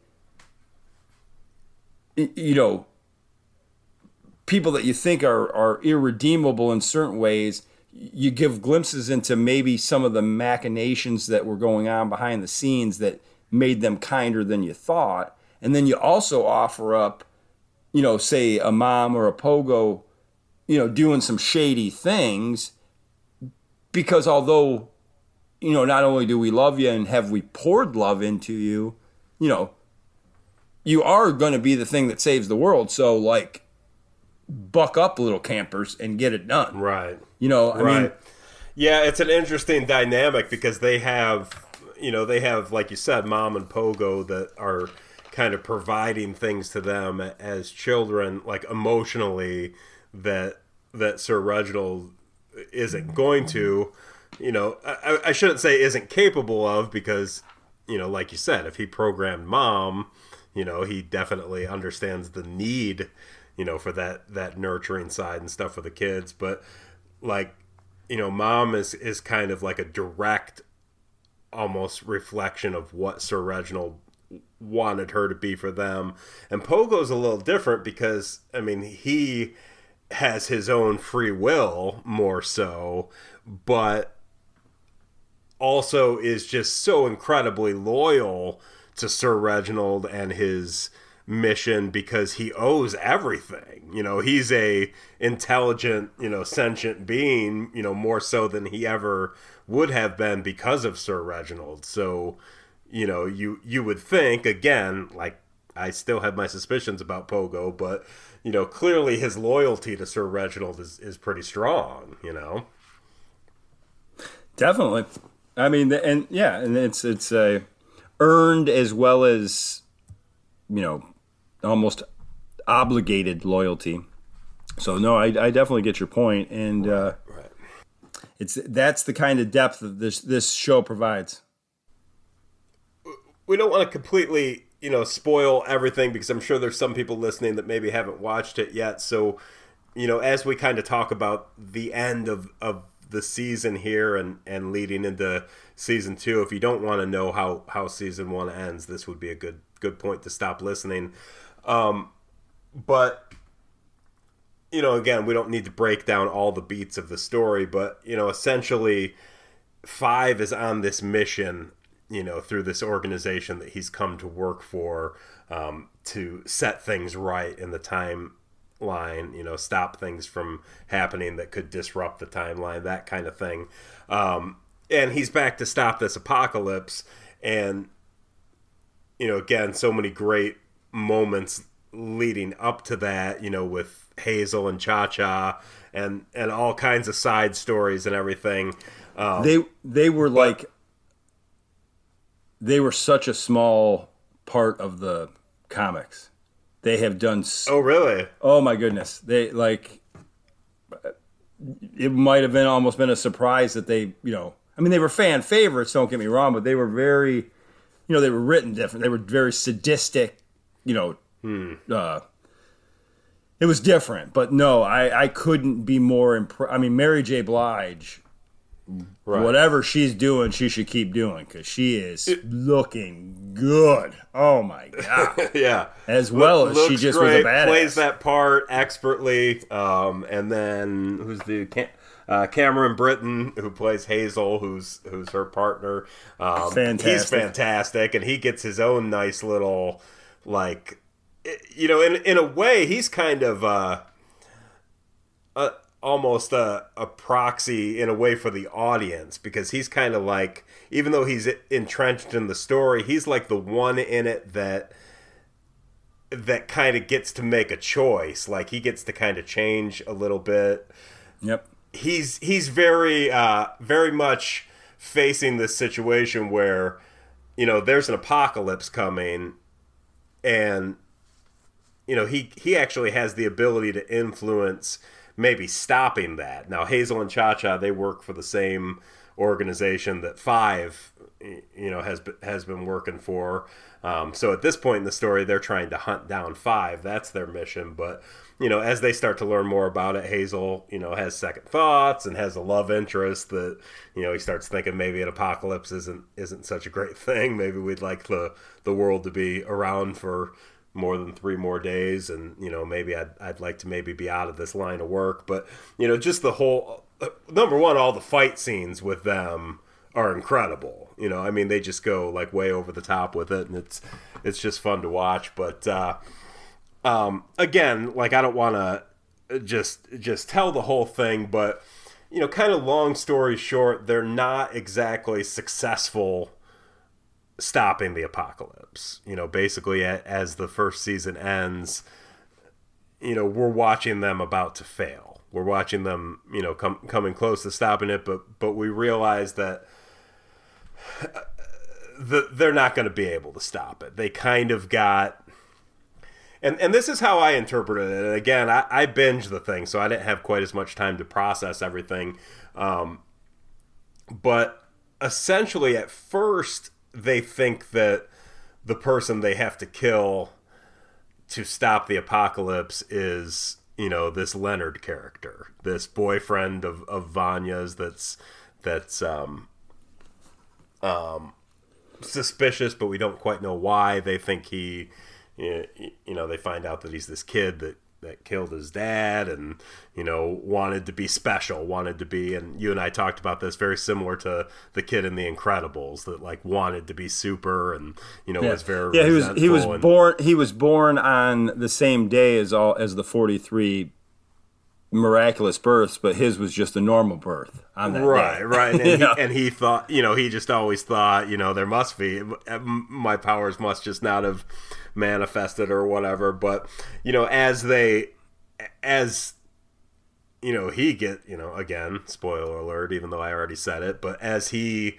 you know, people that you think are, are irredeemable in certain ways, you give glimpses into maybe some of the machinations that were going on behind the scenes that made them kinder than you thought. And then you also offer up, you know, say a mom or a pogo, you know, doing some shady things because although, you know, not only do we love you and have we poured love into you, you know, you are going to be the thing that saves the world. So, like, buck up little campers and get it done. Right. You know, I right. mean Yeah, it's an interesting dynamic because they have you know, they have like you said mom and pogo that are kind of providing things to them as children like emotionally that that Sir Reginald isn't going to, you know, I, I shouldn't say isn't capable of because, you know, like you said, if he programmed mom, you know, he definitely understands the need you know, for that that nurturing side and stuff for the kids. But like, you know, mom is is kind of like a direct, almost reflection of what Sir Reginald wanted her to be for them. And Pogo's a little different because I mean he has his own free will more so, but also is just so incredibly loyal to Sir Reginald and his mission because he owes everything. You know, he's a intelligent, you know, sentient being, you know, more so than he ever would have been because of Sir Reginald. So, you know, you you would think again, like I still have my suspicions about Pogo, but you know, clearly his loyalty to Sir Reginald is is pretty strong, you know. Definitely. I mean, and yeah, and it's it's a earned as well as you know almost obligated loyalty. So no, I, I definitely get your point, and uh, right. it's that's the kind of depth that this this show provides. We don't want to completely, you know, spoil everything because I'm sure there's some people listening that maybe haven't watched it yet. So, you know, as we kind of talk about the end of of the season here and and leading into season two, if you don't want to know how how season one ends, this would be a good good point to stop listening. Um, but you know, again, we don't need to break down all the beats of the story, but you know, essentially, Five is on this mission, you know, through this organization that he's come to work for um, to set things right in the timeline, you know, stop things from happening that could disrupt the timeline, that kind of thing. Um, and he's back to stop this apocalypse, and you know, again, so many great moments leading up to that, you know, with Hazel and Cha Cha and and all kinds of side stories and everything. Um, they they were but, like they were such a small part of the comics They have done. So, Oh, really? oh my goodness, they like. It might have been almost been a surprise that they, you know, I mean, they were fan favorites. Don't get me wrong, but they were very, you know, they were written different. They were very sadistic, you know. Uh, it was different, but no, I I couldn't be more impressed. I mean, Mary J. Blige Right. whatever she's doing, she should keep doing because she is looking good. Oh my god! yeah. As well as she just was a badass. Plays that part expertly. Um, and then who's the Cam- uh, Cameron Britton who plays Hazel, who's who's her partner. Um, He's Fantastic. fantastic, and he gets his own nice little like, you know, in in a way, he's kind of uh, a, almost a, a proxy in a way for the audience because he's kind of like even though he's entrenched in the story he's like the one in it that that kind of gets to make a choice like he gets to kind of change a little bit Yep. he's he's very uh very much facing this situation where you know there's an apocalypse coming and you know he he actually has the ability to influence maybe stopping that. Now hazel and cha-cha they work for the same organization that five you know has has been working for. Um, so at this point in the story they're trying to hunt down five. That's their mission. But you know as they start to learn more about it hazel you know has second thoughts and has a love interest that you know he starts thinking maybe an apocalypse isn't isn't such a great thing. Maybe we'd like the the world to be around for more than three more days and you know maybe I'd, I'd like to maybe be out of this line of work. But you know just the whole uh, number one all the fight scenes with them are incredible. You know i mean they just go like way over the top with it and it's it's just fun to watch. But uh um again like i don't want to just just tell the whole thing but you know kind of long story short they're not exactly successful stopping the apocalypse. You know, basically, as the first season ends, you know, we're watching them about to fail. We're watching them, you know, come coming close to stopping it, but but we realize that the, they're not going to be able to stop it. They kind of got. And, and this is how I interpreted it. And again, I, I binged the thing, so I didn't have quite as much time to process everything. Um, but essentially, at first, they think that the person they have to kill to stop the apocalypse is you know this Leonard character, this boyfriend of of Vanya's that's that's um um suspicious, but we don't quite know why. They think he, you know, they find out that he's this kid that that killed his dad and you know wanted to be special wanted to be and you and i talked about this very similar to the kid in the incredibles that like wanted to be super and you know Yeah, was very yeah. He was he was and- born he was born on the same day as all as the forty three miraculous births, but his was just a normal birth on that right day. right and, Yeah. he, and he thought you know he just always thought you know there must be my powers must just not have manifested or whatever but you know as they as you know he get you know again spoiler alert even though i already said it but as he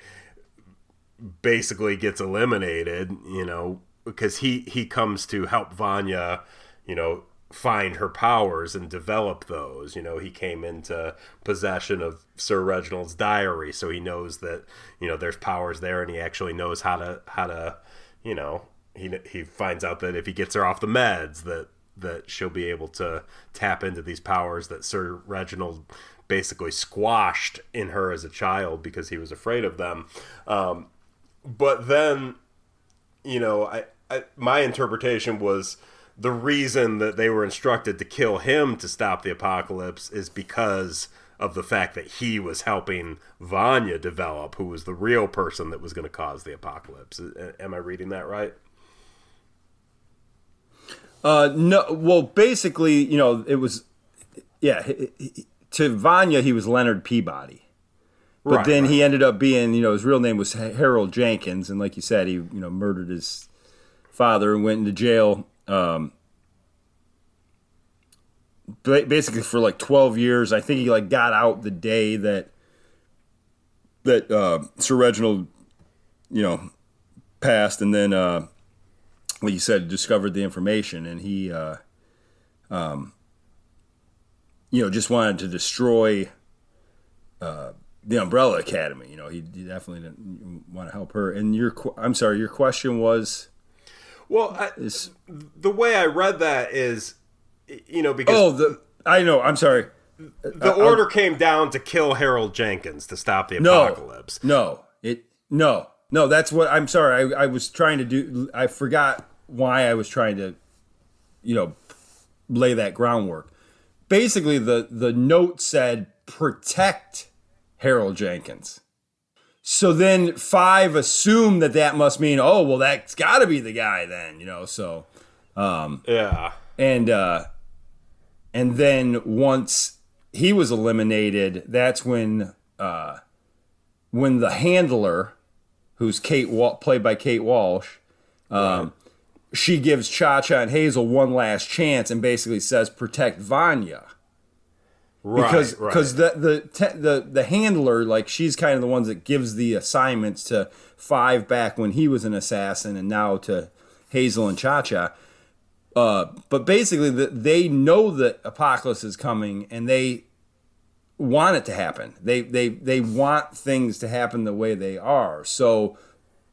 basically gets eliminated you know because he he comes to help vanya you know find her powers and develop those. You know he came into possession of sir reginald's diary so he knows that you know there's powers there and he actually knows how to how to you know he he finds out that if he gets her off the meds that that she'll be able to tap into these powers that sir reginald basically squashed in her as a child because he was afraid of them. Um, but then you know I, I my interpretation was the reason that they were instructed to kill him to stop the apocalypse is because of the fact that he was helping Vanya develop, who was the real person that was going to cause the apocalypse. Am I reading that right? Uh, no, well, basically, you know, it was, yeah. To Vanya, he was Leonard Peabody, but Right, then right. he ended up being, you know, his real name was Harold Jenkins, and like you said, he, you know, murdered his father and went into jail. Um, basically for like twelve years. I think he like got out the day that that uh, Sir Reginald, you know, passed, and then uh, like you said, discovered the information, and he, uh, um, you know, just wanted to destroy uh, the Umbrella Academy. You know, he, he, definitely didn't want to help her. And your, I'm sorry, your question was, well, I, is, the way I read that is, you know, because oh, the I know, I'm sorry. The uh, order came down to kill Harold Jenkins to stop the apocalypse. No, no, it no, no. That's what I'm sorry. I, I was trying to do. I forgot why I was trying to, you know, lay that groundwork. Basically, the the note said protect Harold Jenkins. So then five assume that that must mean, oh, well, that's got to be the guy then, you know. So, um, yeah, and uh, and then once he was eliminated, that's when uh, when the handler, who's Kate Wal- played by Kate Walsh, um, right. she gives Cha Cha and Hazel one last chance and basically says protect Vanya. Right, because because right. the the the the handler like she's kind of the ones that gives the assignments to Five back when he was an assassin and now to Hazel and Cha Cha. Uh, but basically, the, they know that apocalypse is coming and they want it to happen. They they they want things to happen the way they are. So,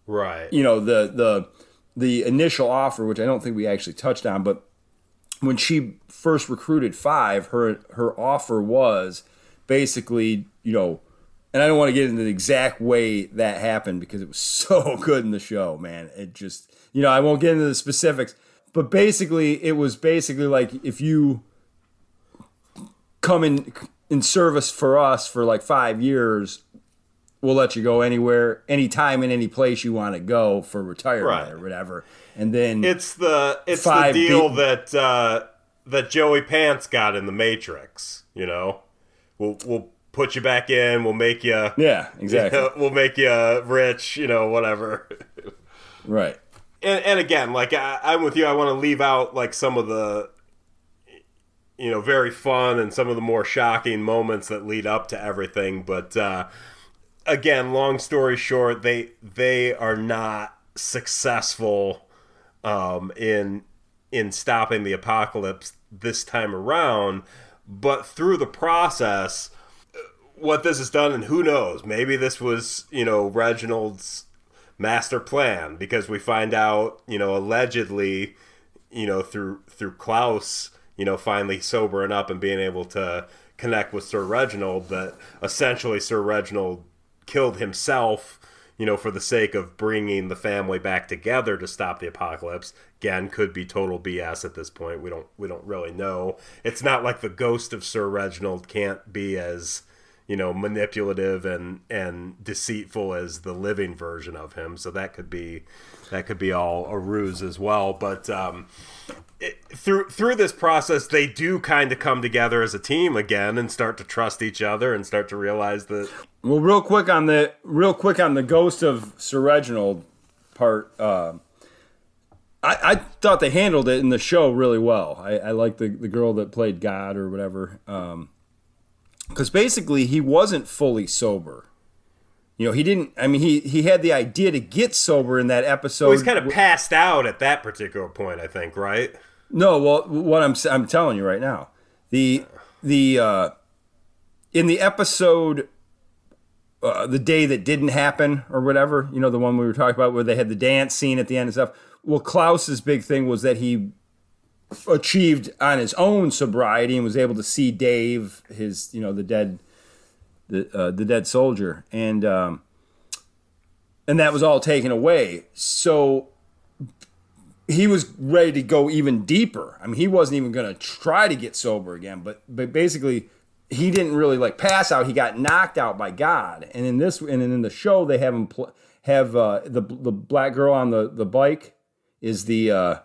right, you know the the the initial offer, which I don't think we actually touched on, but when she first recruited five, her her offer was basically, you know, and I don't want to get into the exact way that happened because it was so good in the show, man. It just, you know, I won't get into the specifics, but basically, it was basically like if you come in in service for us for like five years, we'll let you go anywhere, anytime, in any place you want to go for retirement right. or whatever. And then it's the it's the deal be- that uh, that Joey Pants got in the Matrix. You know, we'll we'll put you back in. We'll make you. Yeah, exactly. You know, we'll make you rich. You know, whatever. right. And, and again, like I, I'm with you. I want to leave out like some of the you know very fun and some of the more shocking moments that lead up to everything but uh, again long story short they they are not successful um, in in stopping the apocalypse this time around. But through the process, what this has done, and who knows, maybe this was, you know, Reginald's master plan because we find out, you know, allegedly, you know, through through Klaus, you know, finally sobering up and being able to connect with Sir Reginald that essentially Sir Reginald killed himself you know, for the sake of bringing the family back together to stop the apocalypse. Again, could be total BS at this point. We don't we don't really know. It's not like the ghost of Sir Reginald can't be as you know manipulative and and deceitful as the living version of him. So that could be that could be all a ruse as well. But um, it, through through this process, they do kind of come together as a team again and start to trust each other and start to realize that well, real quick on the real quick on the ghost of Sir Reginald part. Uh, I, I thought they handled it in the show really well. I, I like the the girl that played God or whatever, because basically he wasn't fully sober. You know, he didn't. I mean, he he had the idea to get sober in that episode. Well, he's kind of passed out at that particular point, I think, right? No, well, what I'm I'm telling you right now, the the uh, in the episode uh, the day that didn't happen or whatever, you know, the one we were talking about where they had the dance scene at the end and stuff. Well, Klaus's big thing was that he achieved on his own sobriety and was able to see Dave, his, you know, the dead, the uh, the dead soldier, and um, and that was all taken away. So he was ready to go even deeper. I mean, he wasn't even going to try to get sober again, but but basically he didn't really like pass out. He got knocked out by God. And in this, and in the show, they have him pl- have uh, the the black girl on the the bike is the uh,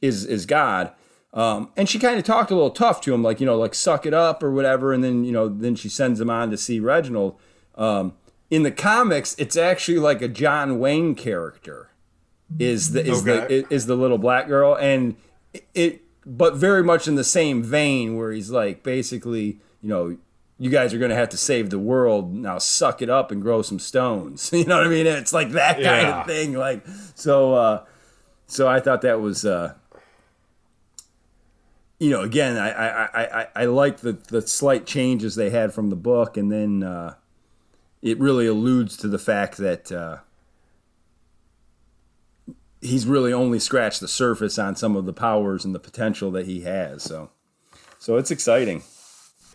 is is God. Um, and she kind of talked a little tough to him, like you know, like suck it up or whatever. And then you know, then she sends him on to see Reginald. Um, in the comics, it's actually like a John Wayne character. Is the is okay. the is the little black girl and it, but very much in the same vein where he's like basically you know, you guys are going to have to save the world. Now suck it up and grow some stones. You know what I mean? It's like that kind yeah. of thing. Like, so, uh, so I thought that was, uh, you know, again, I I, I, I like the the slight changes they had from the book, and then uh, it really alludes to the fact that uh, he's really only scratched the surface on some of the powers and the potential that he has. So, so it's exciting.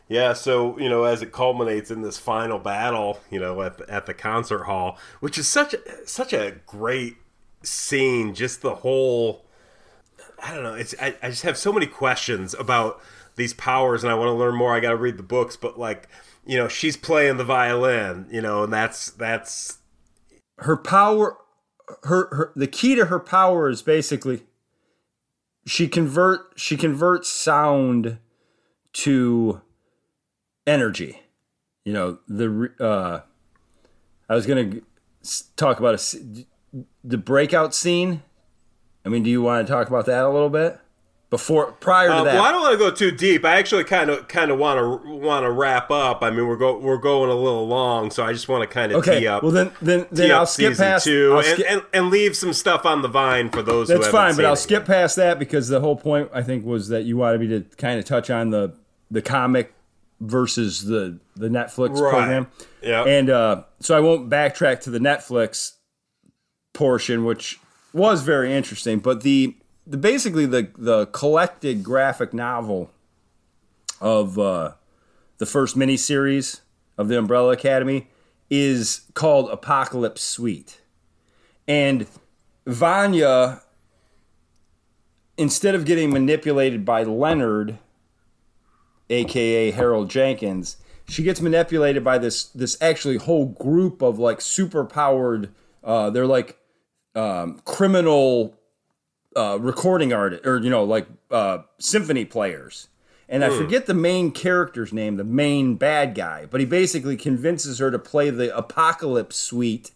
Yeah, so you know, as it culminates in this final battle, you know, at the, at the concert hall, which is such such a great scene, just the whole. I don't know. It's I, I just have so many questions about these powers, and I want to learn more. I got to read the books, but like, you know, she's playing the violin, you know, and that's that's her power. Her, her the key to her power is basically she convert she converts sound to energy. You know, the uh, I was gonna talk about a, the breakout scene. I mean, do you want to talk about that a little bit before prior to uh, that? Well, I don't want to go too deep. I actually kind of kind of want to want to wrap up. I mean, we're go we're going a little long, so I just want to kind of okay. tee up. Well, then then then I'll skip past two and, skip, and, and leave some stuff on the vine for those. That's fine, but I'll skip past that because the whole point I think was that you wanted me to kind of touch on the the comic versus the the Netflix right. program. Yeah. And uh, so I won't backtrack to the Netflix portion, which was very interesting. But the the basically the the collected graphic novel of uh, the first miniseries of the Umbrella Academy is called Apocalypse Suite, and Vanya, instead of getting manipulated by Leonard aka Harold Jenkins, she gets manipulated by this this actually whole group of like super powered. Uh, they're like um, criminal uh, recording artist or you know, like uh, symphony players. And I mm. forget the main character's name, the main bad guy, but he basically convinces her to play the apocalypse suite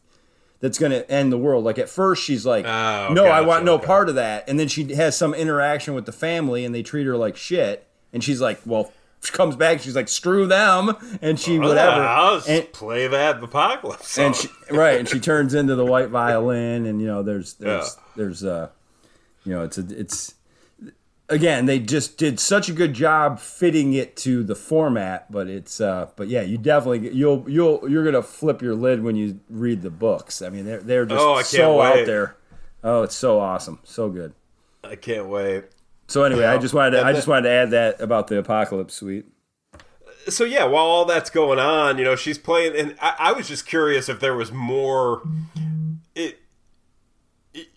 that's going to end the world. Like at first, she's like, oh, "No, gotcha, I want no okay. part of that," and then she has some interaction with the family, and they treat her like shit. And she's like, "Well, she comes back. She's like, "Screw them," and she oh, whatever. I'll and, play that apocalypse. Song. And she, right, and she turns into the white violin, and you know, there's there's yeah. there's uh, you know, it's a it's again they just did such a good job fitting it to the format, but it's uh, but yeah, you definitely you'll you'll you're gonna flip your lid when you read the books. I mean, they're they're just oh, so wait. out there. Oh, it's so awesome, so good. I can't wait. So anyway. I just wanted to, I just wanted to add that about the apocalypse suite. So yeah, while all that's going on, you know, she's playing, and I, I was just curious if there was more. It,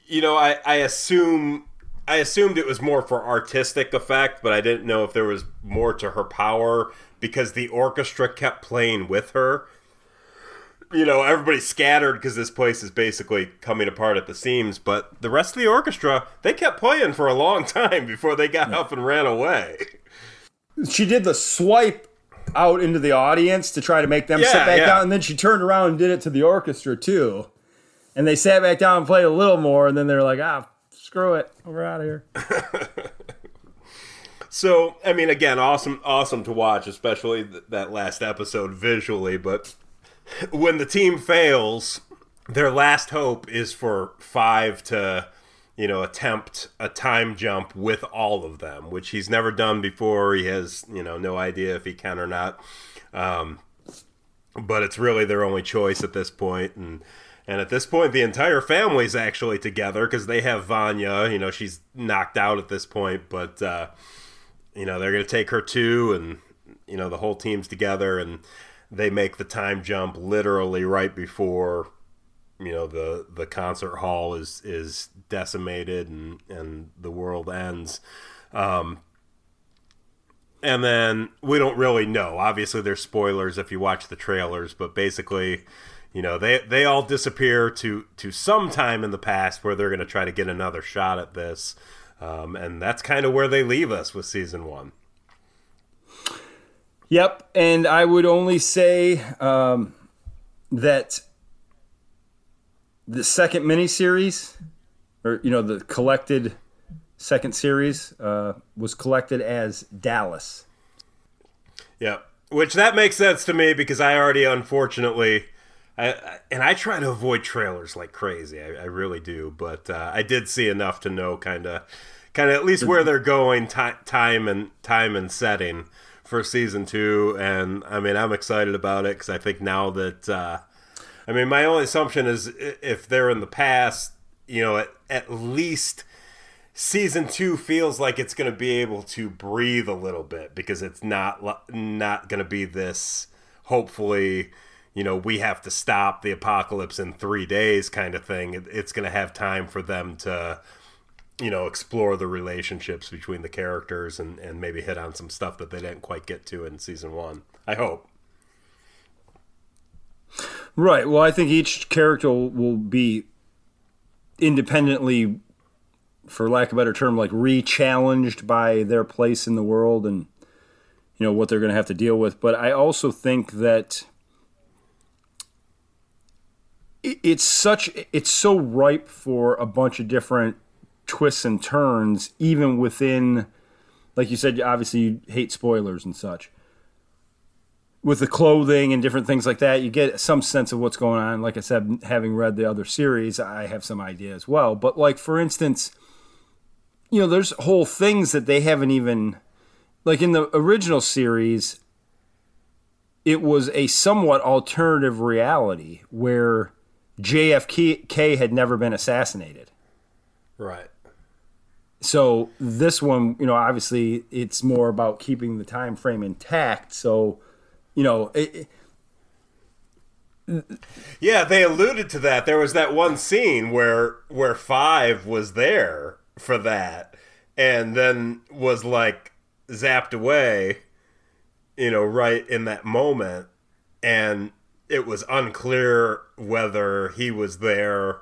you know, I I assume I assumed it was more for artistic effect, but I didn't know if there was more to her power because the orchestra kept playing with her you know, everybody's scattered because this place is basically coming apart at the seams. But the rest of the orchestra, they kept playing for a long time before they got up and ran away. She did the swipe out into the audience to try to make them yeah, sit back yeah. down, and then she turned around and did it to the orchestra too. And they sat back down and played a little more, and then they're like, "Ah, screw it, we're out of here." so, I mean, again, awesome, awesome to watch, especially th- that last episode visually, but when the team fails, their last hope is for five to, you know, attempt a time jump with all of them, which he's never done before. He has, you know, no idea if he can or not. Um, but it's really their only choice at this point, and and at this point, the entire family's actually together because they have Vanya. You know, she's knocked out at this point, but uh, you know they're to take her too, and you know the whole team's together, and they make the time jump literally right before you know the the concert hall is is decimated and and the world ends. Um and then we don't really know. Obviously there's spoilers if you watch the trailers but basically you know they they all disappear to to some time in the past where they're going to try to get another shot at this. Um, and that's kind of where they leave us with season one Yep, and I would only say um, that the second miniseries, or you know, the collected second series, uh, was collected as Dallas. Yep, which that makes sense to me because I already, unfortunately, I, I, and I try to avoid trailers like crazy. I, I really do, but uh, I did see enough to know kind of, kind of at least where they're going, t- time and time and setting for season two. And I mean, I'm excited about it because I think now that, uh, I mean, my only assumption is if they're in the past, you know, at, at least season two feels like it's going to be able to breathe a little bit because it's not not going to be this hopefully you know we have to stop the apocalypse in three days kind of thing it's going to have time for them to you know explore the relationships between the characters and and maybe hit on some stuff that they didn't quite get to in season one i hope right well i think each character will be independently for lack of a better term, like re-challenged by their place in the world and you know what they're going to have to deal with. But I also think that it's such it's so ripe for a bunch of different twists and turns, even within, like you said, obviously you hate spoilers and such. With the clothing and different things like that, you get some sense of what's going on. Like I said, having read the other series, I have some idea as well. But like for instance you know, there's whole things that they haven't even like in the original series it was a somewhat alternative reality where JFK had never been assassinated. Right. So this one, you know, obviously it's more about keeping the time frame intact. So, you know, it, yeah, they alluded to that. There was that one scene where where Five was there for that and then was like zapped away you know right in that moment and it was unclear whether he was there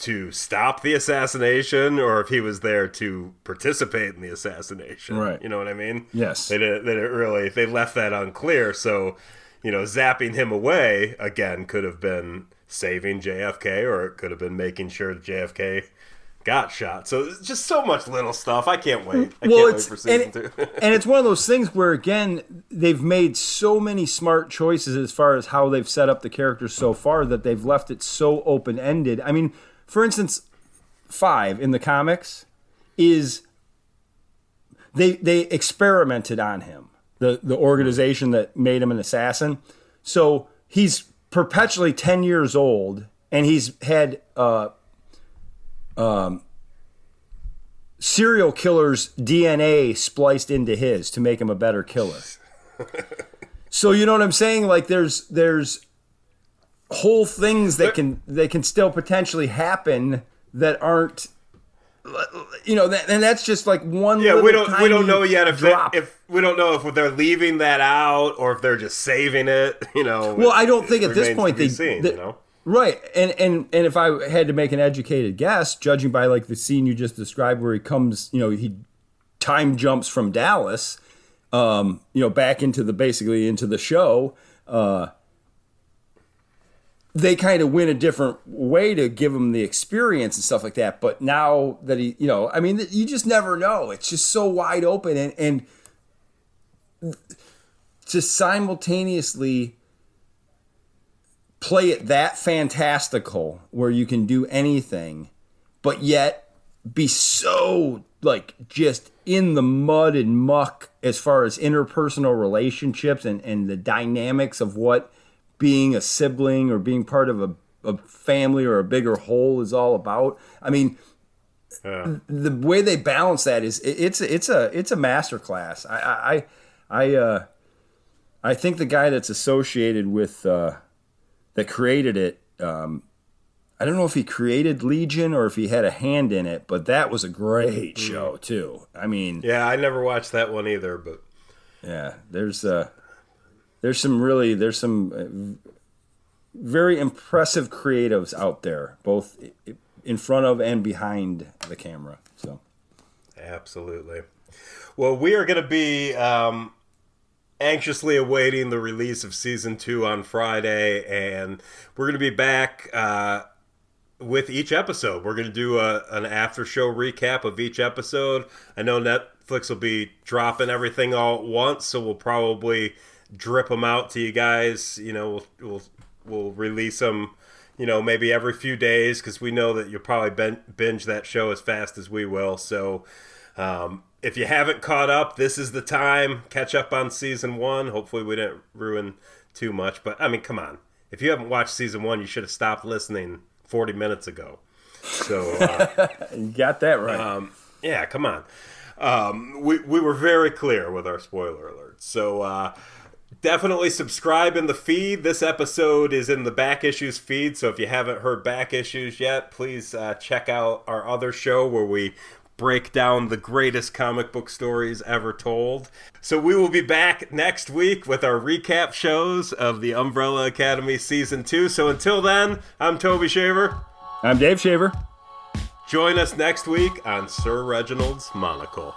to stop the assassination or if he was there to participate in the assassination right you know what i mean yes they didn't, they didn't really they left that unclear so you know zapping him away again could have been saving jfk or it could have been making sure jfk got shot. So it's just so much little stuff. I can't wait. I well, can't wait for season and, two. and it's one of those things where again they've made so many smart choices as far as how they've set up the characters so far that they've left it so open ended. I mean, for instance, five in the comics is they they experimented on him. The the organization that made him an assassin. So he's perpetually ten years old and he's had uh, um, serial killer's DNA spliced into his to make him a better killer. so you know what I'm saying? Like there's there's whole things that can they can still potentially happen that aren't you know that, and that's just like one yeah we don't we don't know yet if they, if we don't know if they're leaving that out or if they're just saving it you know well i don't think at this point they, seen, they you know? Right. And and and if I had to make an educated guess, judging by like the scene you just described where he comes, you know, he time jumps from Dallas um, you know, back into the basically into the show, uh they kind of went a different way to give him the experience and stuff like that. But now that he, you know, I mean, you just never know. It's just so wide open and and to simultaneously play it that fantastical where you can do anything, but yet be so like just in the mud and muck as far as interpersonal relationships and, and the dynamics of what being a sibling or being part of a, a family or a bigger whole is all about. I mean, yeah. the way they balance that is it's it's a it's a masterclass. I I I uh, I think the guy that's associated with uh, that created it. Um, I don't know if he created Legion or if he had a hand in it, but that was a great hmm. show too. I mean, yeah, I never watched that one either, but yeah, there's uh, there's some really there's some uh, very impressive creatives out there, both in front of and behind the camera. So, absolutely. Well, we are going to be um, anxiously awaiting the release of season two on Friday, and we're going to be back uh, with each episode. We're going to do a, an after show recap of each episode. I know Netflix will be dropping everything all at once, so we'll probably drip them out to you guys. You know, we'll, we'll we'll release them, you know, maybe every few days because we know that you'll probably binge that show as fast as we will. So, um, if you haven't caught up, this is the time. Catch up on season one. Hopefully, we didn't ruin too much. But I mean, come on. If you haven't watched season one, you should have stopped listening 40 minutes ago. So uh, you got that right. Um, yeah, come on. Um, we we were very clear with our spoiler alerts. So uh, definitely subscribe in the feed. This episode is in the back issues feed. So if you haven't heard back issues yet, please uh, check out our other show where we break down the greatest comic book stories ever told. So we will be back next week with our recap shows of the Umbrella Academy season 2. So until then, I'm Toby Shaver. I'm Dave Shaver. Join us next week on Sir Reginald's Monocle.